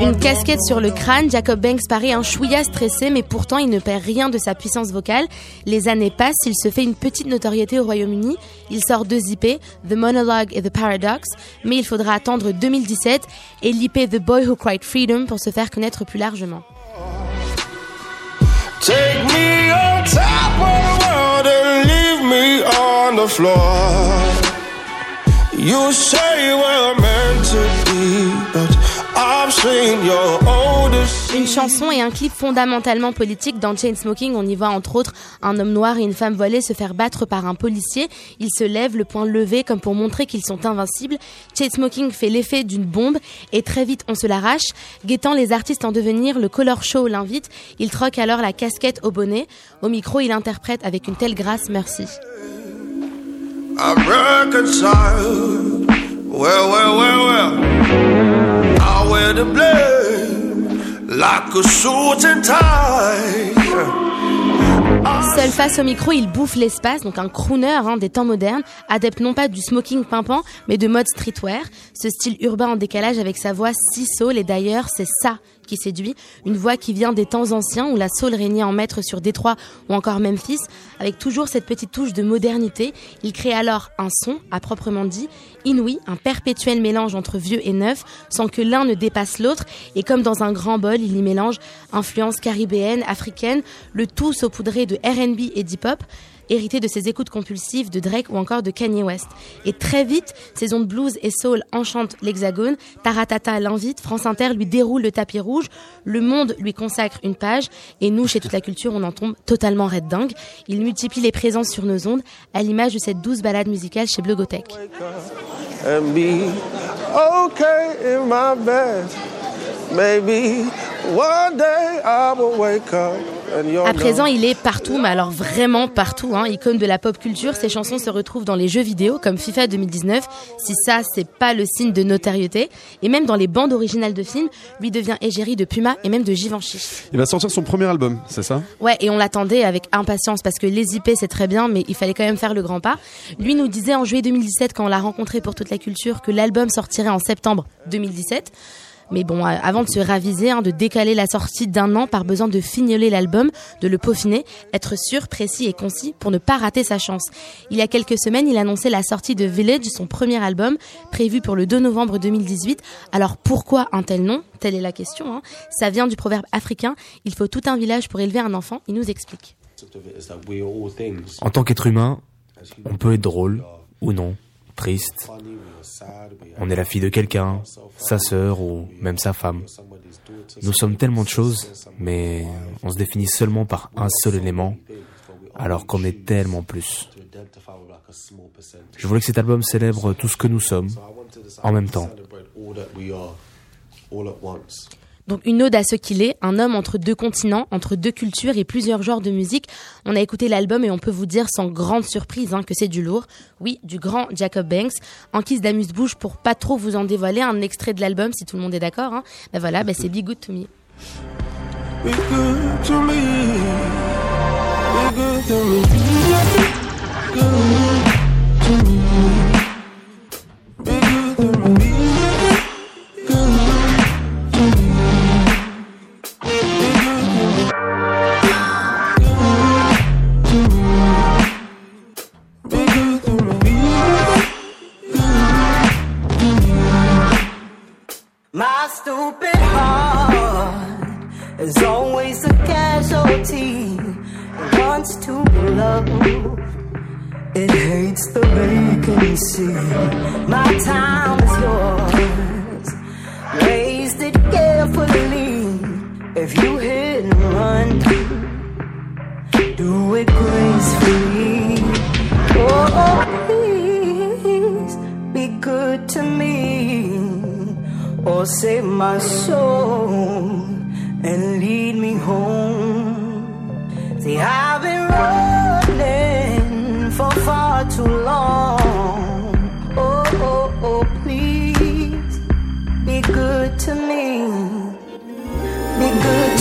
Une casquette sur le crâne, Jacob Banks paraît un chouïa stressé, mais pourtant il ne perd rien de sa puissance vocale. Les années passent, il se fait une petite notoriété au Royaume-Uni. Il sort deux IP, The Monologue et The Paradox, mais il faudra attendre 2017 et l'IP The Boy Who Cried Freedom pour se faire connaître plus largement. Take me on top of the world and leave me on the floor. You say we're meant to be, but I've seen your oldest. Une chanson et un clip fondamentalement politique. Dans Chainsmoking, on y voit entre autres un homme noir et une femme voilée se faire battre par un policier. Ils se lèvent, le poing levé, comme pour montrer qu'ils sont invincibles. Chainsmoking fait l'effet d'une bombe et très vite on se l'arrache. Guettant les artistes en devenir, le Color Show l'invite. Il troque alors la casquette au bonnet. Au micro, il interprète avec une telle grâce Merci. Well, well, well, well. I wear the like a. Seul face au micro, il bouffe l'espace, donc un crooner hein, des temps modernes, adepte non pas du smoking pimpant, mais de mode streetwear. Ce style urbain en décalage avec sa voix si soul, et d'ailleurs, c'est ça qui séduit. Une voix qui vient des temps anciens où la soul régnait en maître sur Détroit ou encore Memphis, avec toujours cette petite touche de modernité. Il crée alors un son, à proprement dit, inouï, un perpétuel mélange entre vieux et neuf, sans que l'un ne dépasse l'autre. Et comme dans un grand bol, il y mélange influences caribéennes, africaines, le tout saupoudré de R&B et d'hip-hop hérité de ses écoutes compulsives de Drake ou encore de Kanye West. Et très vite, ses ondes blues et soul enchantent l'hexagone, Taratata l'invite, France Inter lui déroule le tapis rouge, Le Monde lui consacre une page, et nous, chez Toute la Culture, on en tombe totalement red dingue. Il multiplie les présences sur nos ondes, à l'image de cette douce balade musicale chez Blogotech. and. À présent, il est partout, mais alors vraiment partout, hein, icône de la pop culture. Ses chansons se retrouvent dans les jeux vidéo comme FIFA 2019. Si ça, c'est pas le signe de notoriété. Et même dans les bandes originales de films, lui devient égérie de Puma et même de Givenchy. Il va sortir son premier album, c'est ça? Ouais, et on l'attendait avec impatience parce que les IP c'est très bien, mais il fallait quand même faire le grand pas. Lui nous disait en juillet 2017 quand on l'a rencontré pour toute la culture que l'album sortirait en septembre 2017. Mais bon, euh, avant de se raviser, hein, de décaler la sortie d'un an par besoin de fignoler l'album, de le peaufiner, être sûr, précis et concis pour ne pas rater sa chance. Il y a quelques semaines, il annonçait la sortie de Village, son premier album, prévu pour le 2 novembre 2018. Alors pourquoi un tel nom? Telle est la question. hein. Ça vient du proverbe africain, il faut tout un village pour élever un enfant. Il nous explique. En tant qu'être humain, on peut être drôle ou non, triste. On est la fille de quelqu'un, sa sœur ou même sa femme. Nous sommes tellement de choses, mais on se définit seulement par un seul élément, alors qu'on est tellement plus. Je voulais que cet album célèbre tout ce que nous sommes, en même temps. Donc une ode à ce qu'il est, un homme entre deux continents, entre deux cultures et plusieurs genres de musique. On a écouté l'album et on peut vous dire sans grande surprise hein, que c'est du lourd. Oui, du grand Jacob Banks. En guise d'amuse-bouche pour pas trop vous en dévoiler un extrait de l'album si tout le monde est d'accord. Hein. Ben voilà, ben c'est Be Good. Good to me. Stupid heart is always a casualty. It wants to love. It hates the vacancy. My time is yours. Waste it carefully. If you hit and run, do it gracefully. Oh, oh please be good to me or save my soul and lead me home. See, I've been running for far too long. Oh, oh, oh, please be good to me. Be good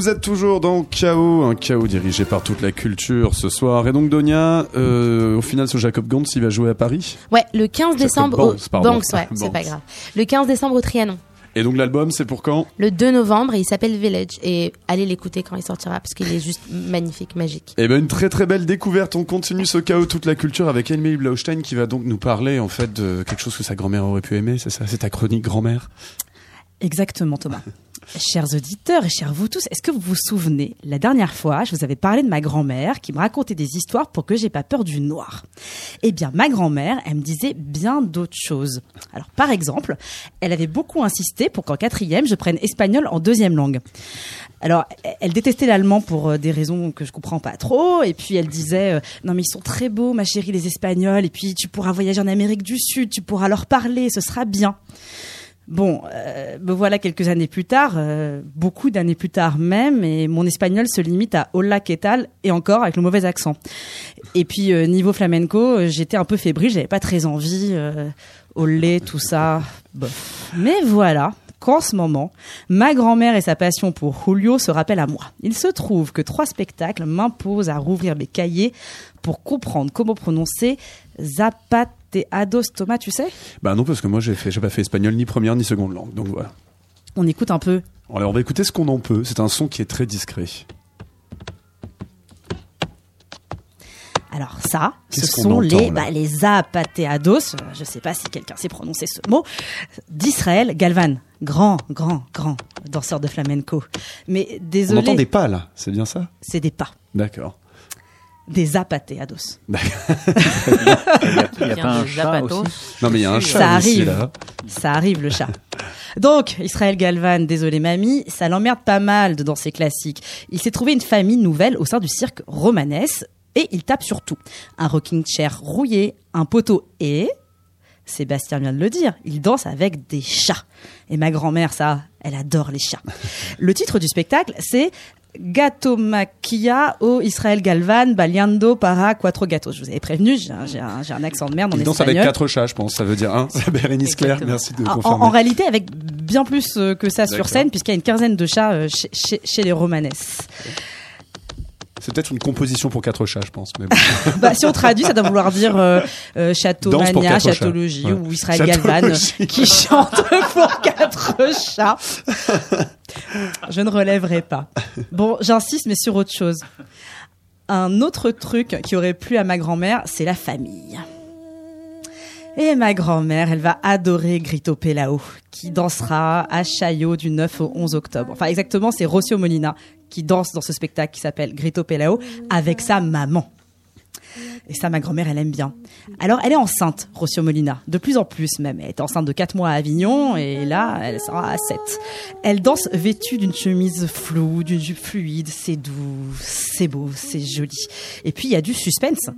Vous êtes toujours dans Chaos, un chaos dirigé par toute la culture ce soir. Et donc Donia, euh, au final, ce Jacob Gantz, il va jouer à Paris. Ouais, le 15 décembre au Banks, pardon. Banks, ouais, c'est pas grave. Le 15 décembre au Trianon. Et donc l'album, c'est pour quand? Le 2 novembre, et il s'appelle Village. Et allez l'écouter quand il sortira parce qu'il est juste magnifique, magique. Eh ben une très très belle découverte. On continue ce chaos toute la culture avec Emily Blaustein qui va donc nous parler en fait de quelque chose que sa grand-mère aurait pu aimer. C'est ça, c'est ta chronique grand-mère? Exactement, Thomas. Chers auditeurs et chers vous tous, est-ce que vous vous souvenez, la dernière fois, je vous avais parlé de ma grand-mère qui me racontait des histoires pour que j'ai pas peur du noir. Eh bien, ma grand-mère, elle me disait bien d'autres choses. Alors, par exemple, elle avait beaucoup insisté pour qu'en quatrième, je prenne espagnol en deuxième langue. Alors, elle détestait l'allemand pour euh, des raisons que je comprends pas trop. Et puis, elle disait, euh, non mais ils sont très beaux, ma chérie, les Espagnols. Et puis, tu pourras voyager en Amérique du Sud, tu pourras leur parler, ce sera bien. Bon, euh, me voilà quelques années plus tard, euh, beaucoup d'années plus tard même, et mon espagnol se limite à hola que tal? et encore avec le mauvais accent. Et puis euh, niveau flamenco, euh, j'étais un peu fébrile, j'avais pas très envie, olé, tout ça. bof. Mais voilà. Qu'en ce moment, ma grand-mère et sa passion pour Julio se rappellent à moi. Il se trouve que trois spectacles m'imposent à rouvrir mes cahiers pour comprendre comment prononcer Zapateados Thomas, tu sais? Bah non parce que moi j'ai fait, j'ai pas fait espagnol ni première ni seconde langue. Donc voilà. On écoute un peu. Alors on va écouter ce qu'on en peut. C'est un son qui est très discret. Alors ça, ce sont entend, les, bah, les zapateados, euh, je sais pas si quelqu'un sait prononcer ce mot, d'Israël Galvan. Grand, grand, grand danseur de flamenco. Mais On désolé, entend des pas là. C'est bien ça? C'est des pas. D'accord. Des zapateados. Il n'y a pas un chat aussi Non mais il y a un chat Ça aussi arrive. là. Ça arrive le chat. Donc, Israël Galvan, désolé mamie, ça l'emmerde pas mal de danser classique. Il s'est trouvé une famille nouvelle au sein du cirque romanesque et il tape sur tout. Un rocking chair rouillé, un poteau et... Sébastien vient de le dire, il danse avec des chats. Et ma grand-mère, ça, elle adore les chats. Le titre du spectacle, c'est Gatomaquia o Israël Galvan baleando para cuatro gatos. Je vous avais prévenu, j'ai un, accent de merde en Il danse espagnol. avec quatre chats, je pense. Ça veut dire un. C'est Bérénice Claire. Merci de en, confirmer. en réalité, avec bien plus euh, que ça sur scène, puisqu'il y a une quinzaine de chats euh, chez, chez- chez les Romanesses. C'est peut-être une composition pour quatre chats, je pense. Mais bon. Bah, si on traduit, ça doit vouloir dire euh, euh, Château Mania. Châteaulogie Ouais. ou Israël Galvan qui chante pour quatre chats. Je ne relèverai pas. Bon, j'insiste, mais sur autre chose. Un autre truc qui aurait plu à ma grand-mère, c'est la famille. Et ma grand-mère, elle va adorer Grito Pelao, qui dansera à Chaillot du 9 au 11 octobre. Enfin, exactement, c'est Rocio Molina qui danse dans ce spectacle qui s'appelle Grito Pelao avec sa maman. Et ça, ma grand-mère, elle aime bien. Alors, elle est enceinte, Rocio Molina, de plus en plus même. Elle est enceinte de 4 mois à Avignon, et là, elle sera à 7. Elle danse vêtue d'une chemise floue, d'une jupe fluide. C'est doux, c'est beau, c'est joli. Et puis, il y a du suspense,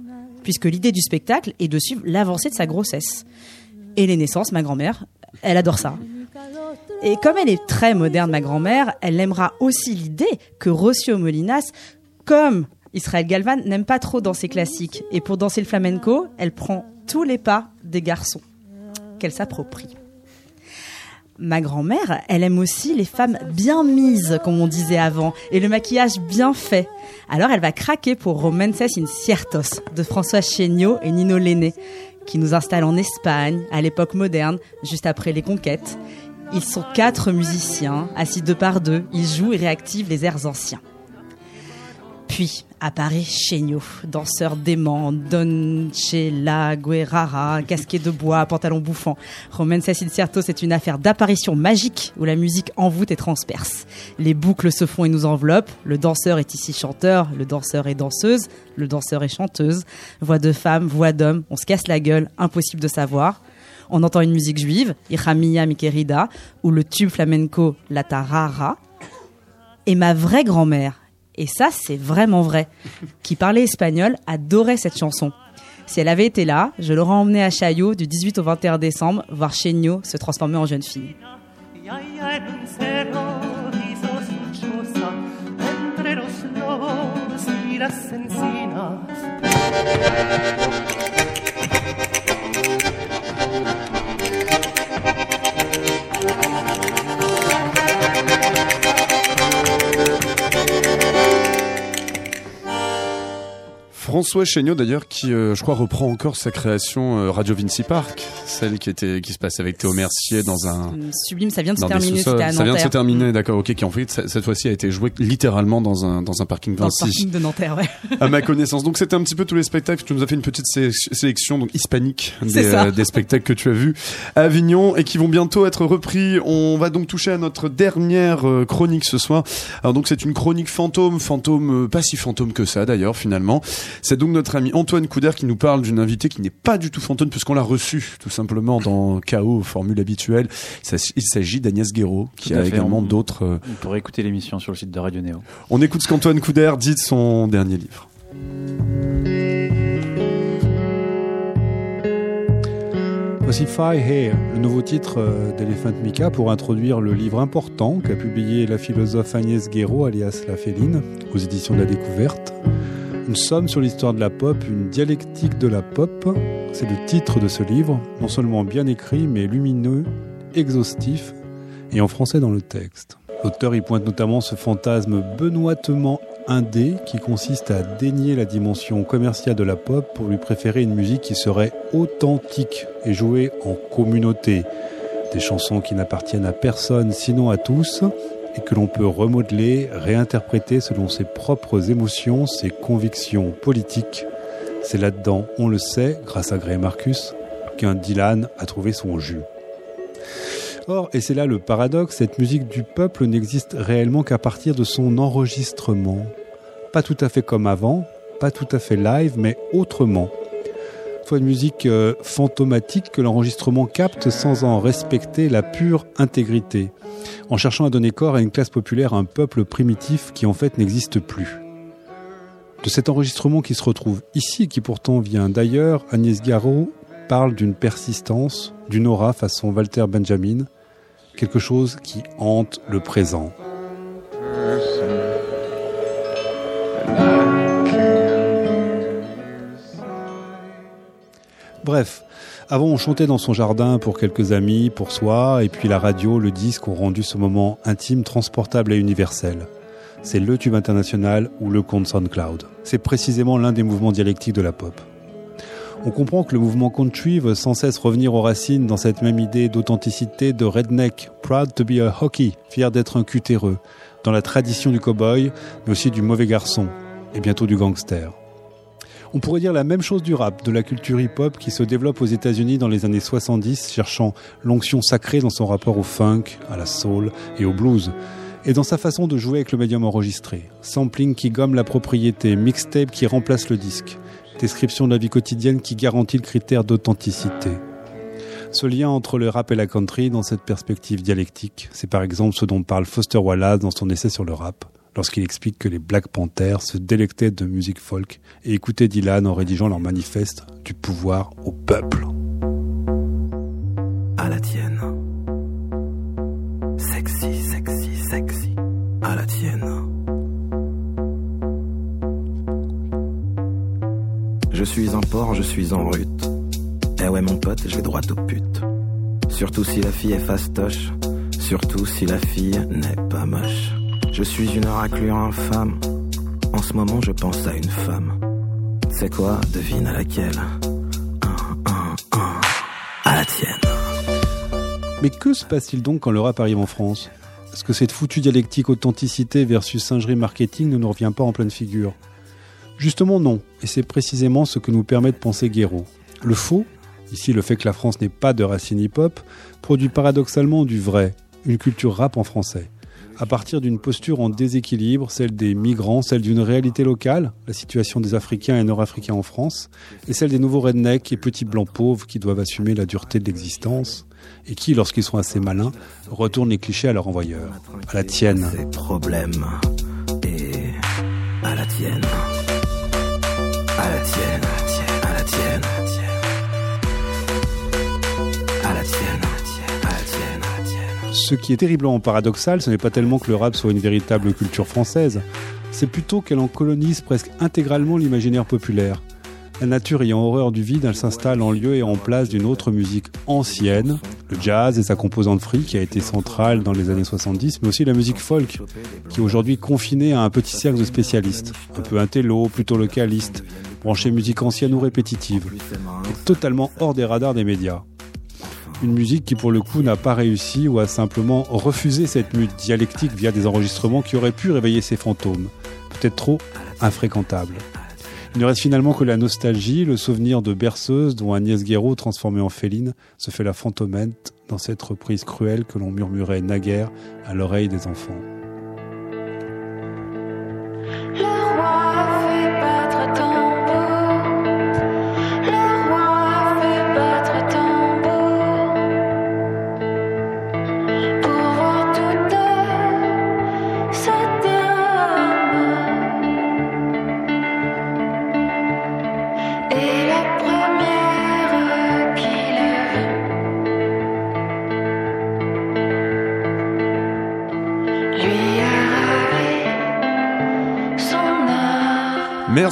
puisque l'idée du spectacle est de suivre l'avancée de sa grossesse. Et les naissances, ma grand-mère, elle adore ça. Et comme elle est très moderne, ma grand-mère, elle aimera aussi l'idée que Rocio Molinas, comme Israël Galvan, n'aime pas trop danser classique. Et pour danser le flamenco, elle prend tous les pas des garçons qu'elle s'approprie. Ma grand-mère, elle aime aussi les femmes bien mises, comme on disait avant, et le maquillage bien fait. Alors elle va craquer pour Romances Inciertos de François Chéniaud et Nino Lenné, qui nous installent en Espagne, à l'époque moderne, juste après les conquêtes. Ils sont quatre musiciens, assis deux par deux, ils jouent et réactivent les airs anciens. Puis, Paris, Chéniaud, danseur dément, Donchella, Guerrara, casquet de bois, pantalon bouffant. Romaine Cécile Certo, c'est une affaire d'apparition magique où la musique envoûte et transperce. Les boucles se font et nous enveloppent. Le danseur est ici chanteur, le danseur est danseuse, le danseur est chanteuse. Voix de femme, voix d'homme, on se casse la gueule, impossible de savoir. On entend une musique juive, Iramia Mikerida, ou le tube flamenco La Tarara. Et ma vraie grand-mère, et ça c'est vraiment vrai, qui parlait espagnol, adorait cette chanson. Si elle avait été là, je l'aurais emmenée à Chaillot du 18 au 21 décembre voir Chénio se transformer en jeune fille. François Chéniaud d'ailleurs qui euh, je crois reprend encore sa création euh, Radio Vinci Park, celle qui était qui se passe avec Théo Mercier dans un Sublime, ça vient de se terminer, Ça vient de se terminer, d'accord, ok, qui en fait cette fois-ci a été joué littéralement dans un dans un parking Dans le Vinci. parking de Nanterre, ouais. à ma connaissance. Donc c'était un petit peu tous les spectacles. Tu nous as fait une petite sé- sélection donc hispanique des, euh, des spectacles que tu as vus à Avignon et qui vont bientôt être repris. On va donc toucher à notre dernière chronique ce soir. Alors donc c'est une chronique fantôme, fantôme pas si fantôme que ça d'ailleurs finalement. C'est donc notre ami Antoine Couder qui nous parle d'une invitée qui n'est pas du tout fantôme puisqu'on l'a reçue tout simplement dans KO formule habituelle. Il s'ag- Il s'agit d'Agnès Guéraud qui a fait. également d'autres. euh, On pourrait écouter l'émission sur le site de Radio Néo. On écoute ce qu'Antoine Couder dit de son dernier livre. Fire Hair, le nouveau titre euh, d'Elephant Mika pour introduire le livre important qu'a publié la philosophe Agnès Guéraud, alias La Féline, aux éditions de la Découverte. Une somme sur l'histoire de la pop, une dialectique de la pop, c'est le titre de ce livre, non seulement bien écrit, mais lumineux, exhaustif et en français dans le texte. L'auteur y pointe notamment ce fantasme benoîtement indé qui consiste à dénier la dimension commerciale de la pop pour lui préférer une musique qui serait authentique et jouée en communauté. Des chansons qui n'appartiennent à personne sinon à tous et que l'on peut remodeler, réinterpréter selon ses propres émotions, ses convictions politiques. C'est là-dedans, on le sait, grâce à Gray Marcus, qu'un Dylan a trouvé son jus. Or, et c'est là le paradoxe, cette musique du peuple n'existe réellement qu'à partir de son enregistrement. Pas tout à fait comme avant, pas tout à fait live, mais autrement. Soit une musique euh, fantomatique que l'enregistrement capte sans en respecter la pure intégrité, en cherchant à donner corps à une classe populaire, à un peuple primitif qui en fait n'existe plus. De cet enregistrement qui se retrouve ici, qui pourtant vient d'ailleurs, Agnès Garot parle d'une persistance, d'une aura façon Walter Benjamin, quelque chose qui hante le présent. Bref, avant on chantait dans son jardin pour quelques amis, pour soi, et puis la radio, le disque ont rendu ce moment intime, transportable et universel. C'est le tube international ou le compte SoundCloud. C'est précisément l'un des mouvements dialectiques de la pop. On comprend que le mouvement country veut sans cesse revenir aux racines dans cette même idée d'authenticité de redneck, proud to be a hockey, fier d'être un cutéreux, dans la tradition du cowboy, mais aussi du mauvais garçon, et bientôt du gangster. On pourrait dire la même chose du rap, de la culture hip-hop qui se développe aux États-Unis dans les années 70, cherchant l'onction sacrée dans son rapport au funk, à la soul et au blues, et dans sa façon de jouer avec le médium enregistré. Sampling qui gomme la propriété, mixtape qui remplace le disque, description de la vie quotidienne qui garantit le critère d'authenticité. Ce lien entre le rap et la country dans cette perspective dialectique, c'est par exemple ce dont parle Foster Wallace dans son essai sur le rap, lorsqu'il explique que les Black Panthers se délectaient de musique folk et écoutaient Dylan en rédigeant leur manifeste du pouvoir au peuple. à la tienne. Sexy, sexy, sexy, à la tienne. Je suis un porc, je suis en rute. Eh ouais mon pote, je vais droit au pute. Surtout si la fille est fastoche, surtout si la fille n'est pas moche. Je suis une raclure infâme. En ce moment, je pense à une femme. C'est quoi Devine à laquelle? Un, un, un. À la tienne. Mais que se passe-t-il donc quand le rap arrive en France? Est-ce que cette foutue dialectique authenticité versus singerie marketing ne nous revient pas en pleine figure? Justement non, et c'est précisément ce que nous permet de penser Guéraud. Le faux, ici le fait que la France n'ait pas de racines hip-hop, produit paradoxalement du vrai, une culture rap en français à partir d'une posture en déséquilibre, celle des migrants, celle d'une réalité locale, la situation des Africains et Nord-Africains en France, et celle des nouveaux rednecks et petits blancs pauvres qui doivent assumer la dureté de l'existence, et qui, lorsqu'ils sont assez malins, retournent les clichés à leur envoyeur, à la tienne. À la tienne, à la tienne, Ce qui est terriblement paradoxal, ce n'est pas tellement que le rap soit une véritable culture française, c'est plutôt qu'elle en colonise presque intégralement l'imaginaire populaire. La nature ayant horreur du vide, elle s'installe en lieu et en place d'une autre musique ancienne, le jazz et sa composante free qui a été centrale dans les années 70, mais aussi la musique folk, qui est aujourd'hui confinée à un petit cercle de spécialistes, un peu intello, plutôt localiste, branché musique ancienne ou répétitive, et totalement hors des radars des médias. Une musique qui pour le coup n'a pas réussi ou a simplement refusé cette mute dialectique via des enregistrements qui auraient pu réveiller ses fantômes, peut-être trop infréquentables. Il ne reste finalement que la nostalgie, le souvenir de berceuse dont Agnès Guéraud, transformée en féline, se fait la fantomette dans cette reprise cruelle que l'on murmurait naguère à l'oreille des enfants.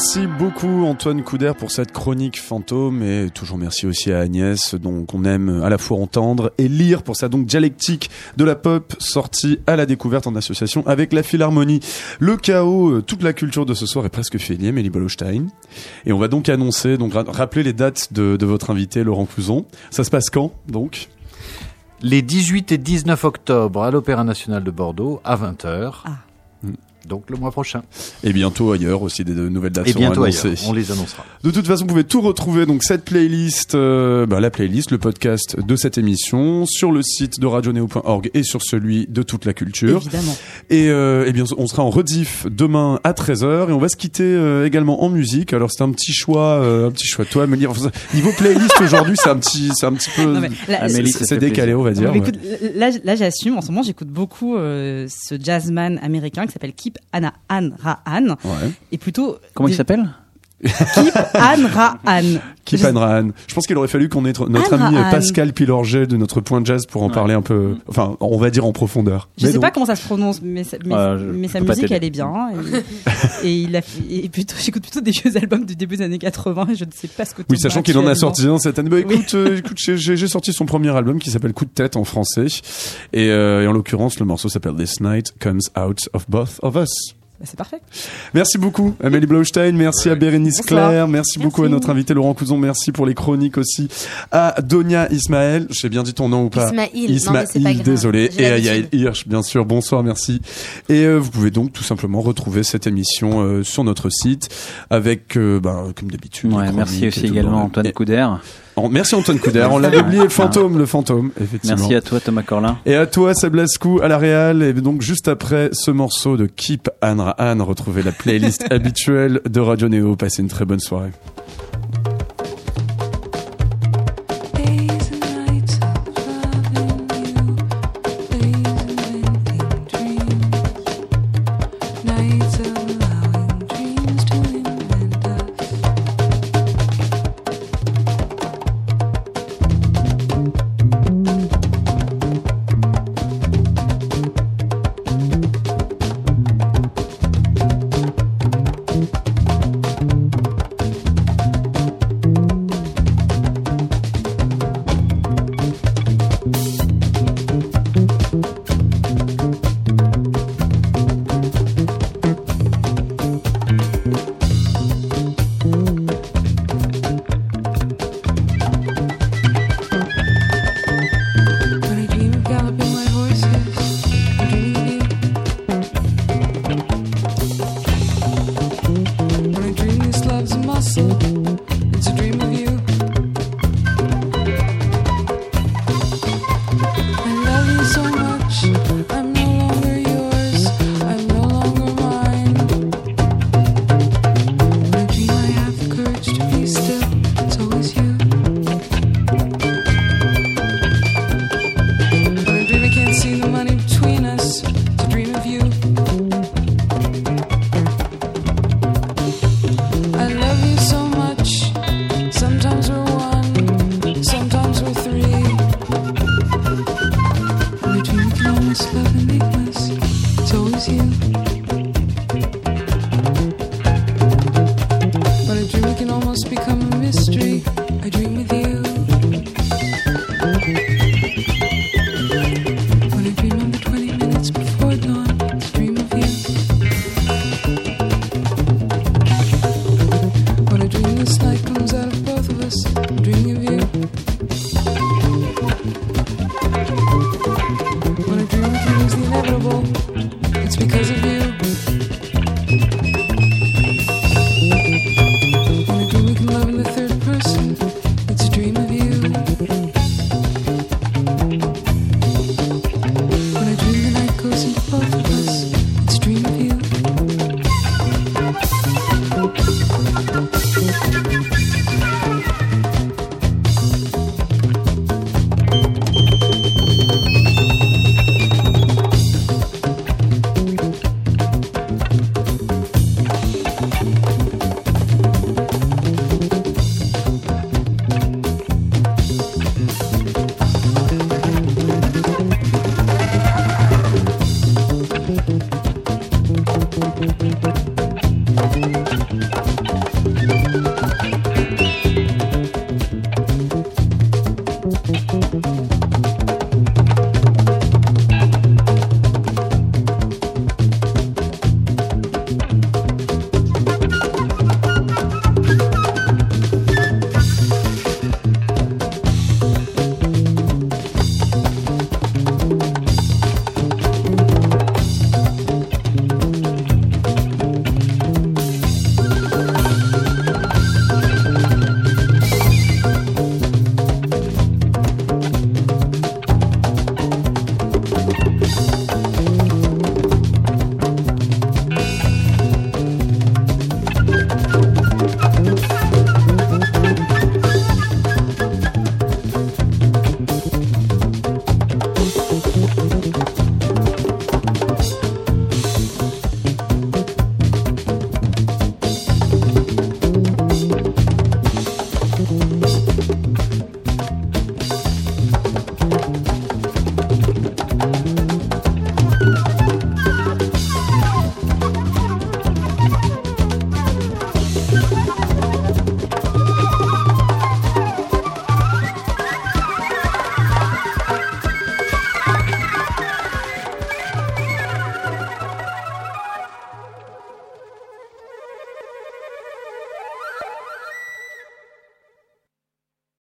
Merci beaucoup Antoine Couder pour cette chronique fantôme et toujours merci aussi à Agnès dont on aime à la fois entendre et lire pour sa donc dialectique de la pop sortie à la découverte en association avec la Philharmonie. Le chaos, euh, toute la culture de ce soir est presque finie, Mélie Bolostein. Et on va donc annoncer, donc rappeler les dates de, de votre invité Laurent Clouzon. Ça se passe quand donc? Les 18 et 19 octobre à l'Opéra National de Bordeaux à 20h. Ah donc le mois prochain. Et bientôt ailleurs aussi des nouvelles dates Et bientôt annoncées. ailleurs, on les annoncera. De toute façon, vous pouvez tout retrouver donc cette playlist, euh, bah, la playlist, le podcast de cette émission sur le site de radioneo.org et sur celui de toute la culture. Évidemment. Et, euh, eh bien, on sera en rediff demain à 13h et on va se quitter euh, également en musique. Alors c'est un petit choix, euh, un petit choix. Toi, Amélie, enfin, niveau playlist aujourd'hui, c'est un petit, c'est un petit peu, Non, mais là, Amélie, c'est- décalé, on va dire. Mais ouais. écoute, là, là, j'assume. En ce moment, j'écoute beaucoup euh, ce jazzman américain qui s'appelle Kip Anna Ann Rahan. Ouais. Et plutôt. Comment il s'appelle? Kip Ann Rahan. Keep Anne Rahan. Je pense qu'il aurait fallu qu'on ait notre Anne ami Rahan. Pascal Pilorget de notre point jazz pour en parler un peu, enfin, on va dire en profondeur. Je Mais sais donc- pas comment ça se prononce, mais, sa- mais, mais musique elle est bien. Et, et il a fait- et plutôt, j'écoute plutôt des vieux albums du début des années 80 et je ne sais pas ce que Oui, sachant qu'il en a sorti un cette année. Bah, écoute, euh, écoute, j'ai j'ai sorti son premier album qui s'appelle Coup de tête en français, et, euh, et en l'occurrence, le morceau s'appelle This Night Comes Out of Both of Us. Bah, c'est parfait. Merci beaucoup, Amélie Blaustein. Merci à Bérénice Bonsoir. Claire. Merci, beaucoup à notre invité Laurent Couzon. Merci pour les chroniques aussi à Donia Ismaël. J'ai bien dit ton nom ou pas Ismaïl. Non, Ismaël, c'est pas désolé. Et à. Yael Hirsch, bien sûr. Bonsoir, merci. Et euh, vous pouvez donc tout simplement retrouver cette émission euh, sur notre site avec, euh, bah, comme d'habitude. Ouais, merci aussi également. Antoine Et- Couder. Merci Antoine Couder. On l'avait oublié, le fantôme, le fantôme, effectivement. Merci à toi Thomas Corlin. Et à toi, Sablaskou, à la Real. Et donc, juste après ce morceau de Keep Anne Rahan, retrouvez la playlist habituelle de Radio Néo. Passez une très bonne soirée.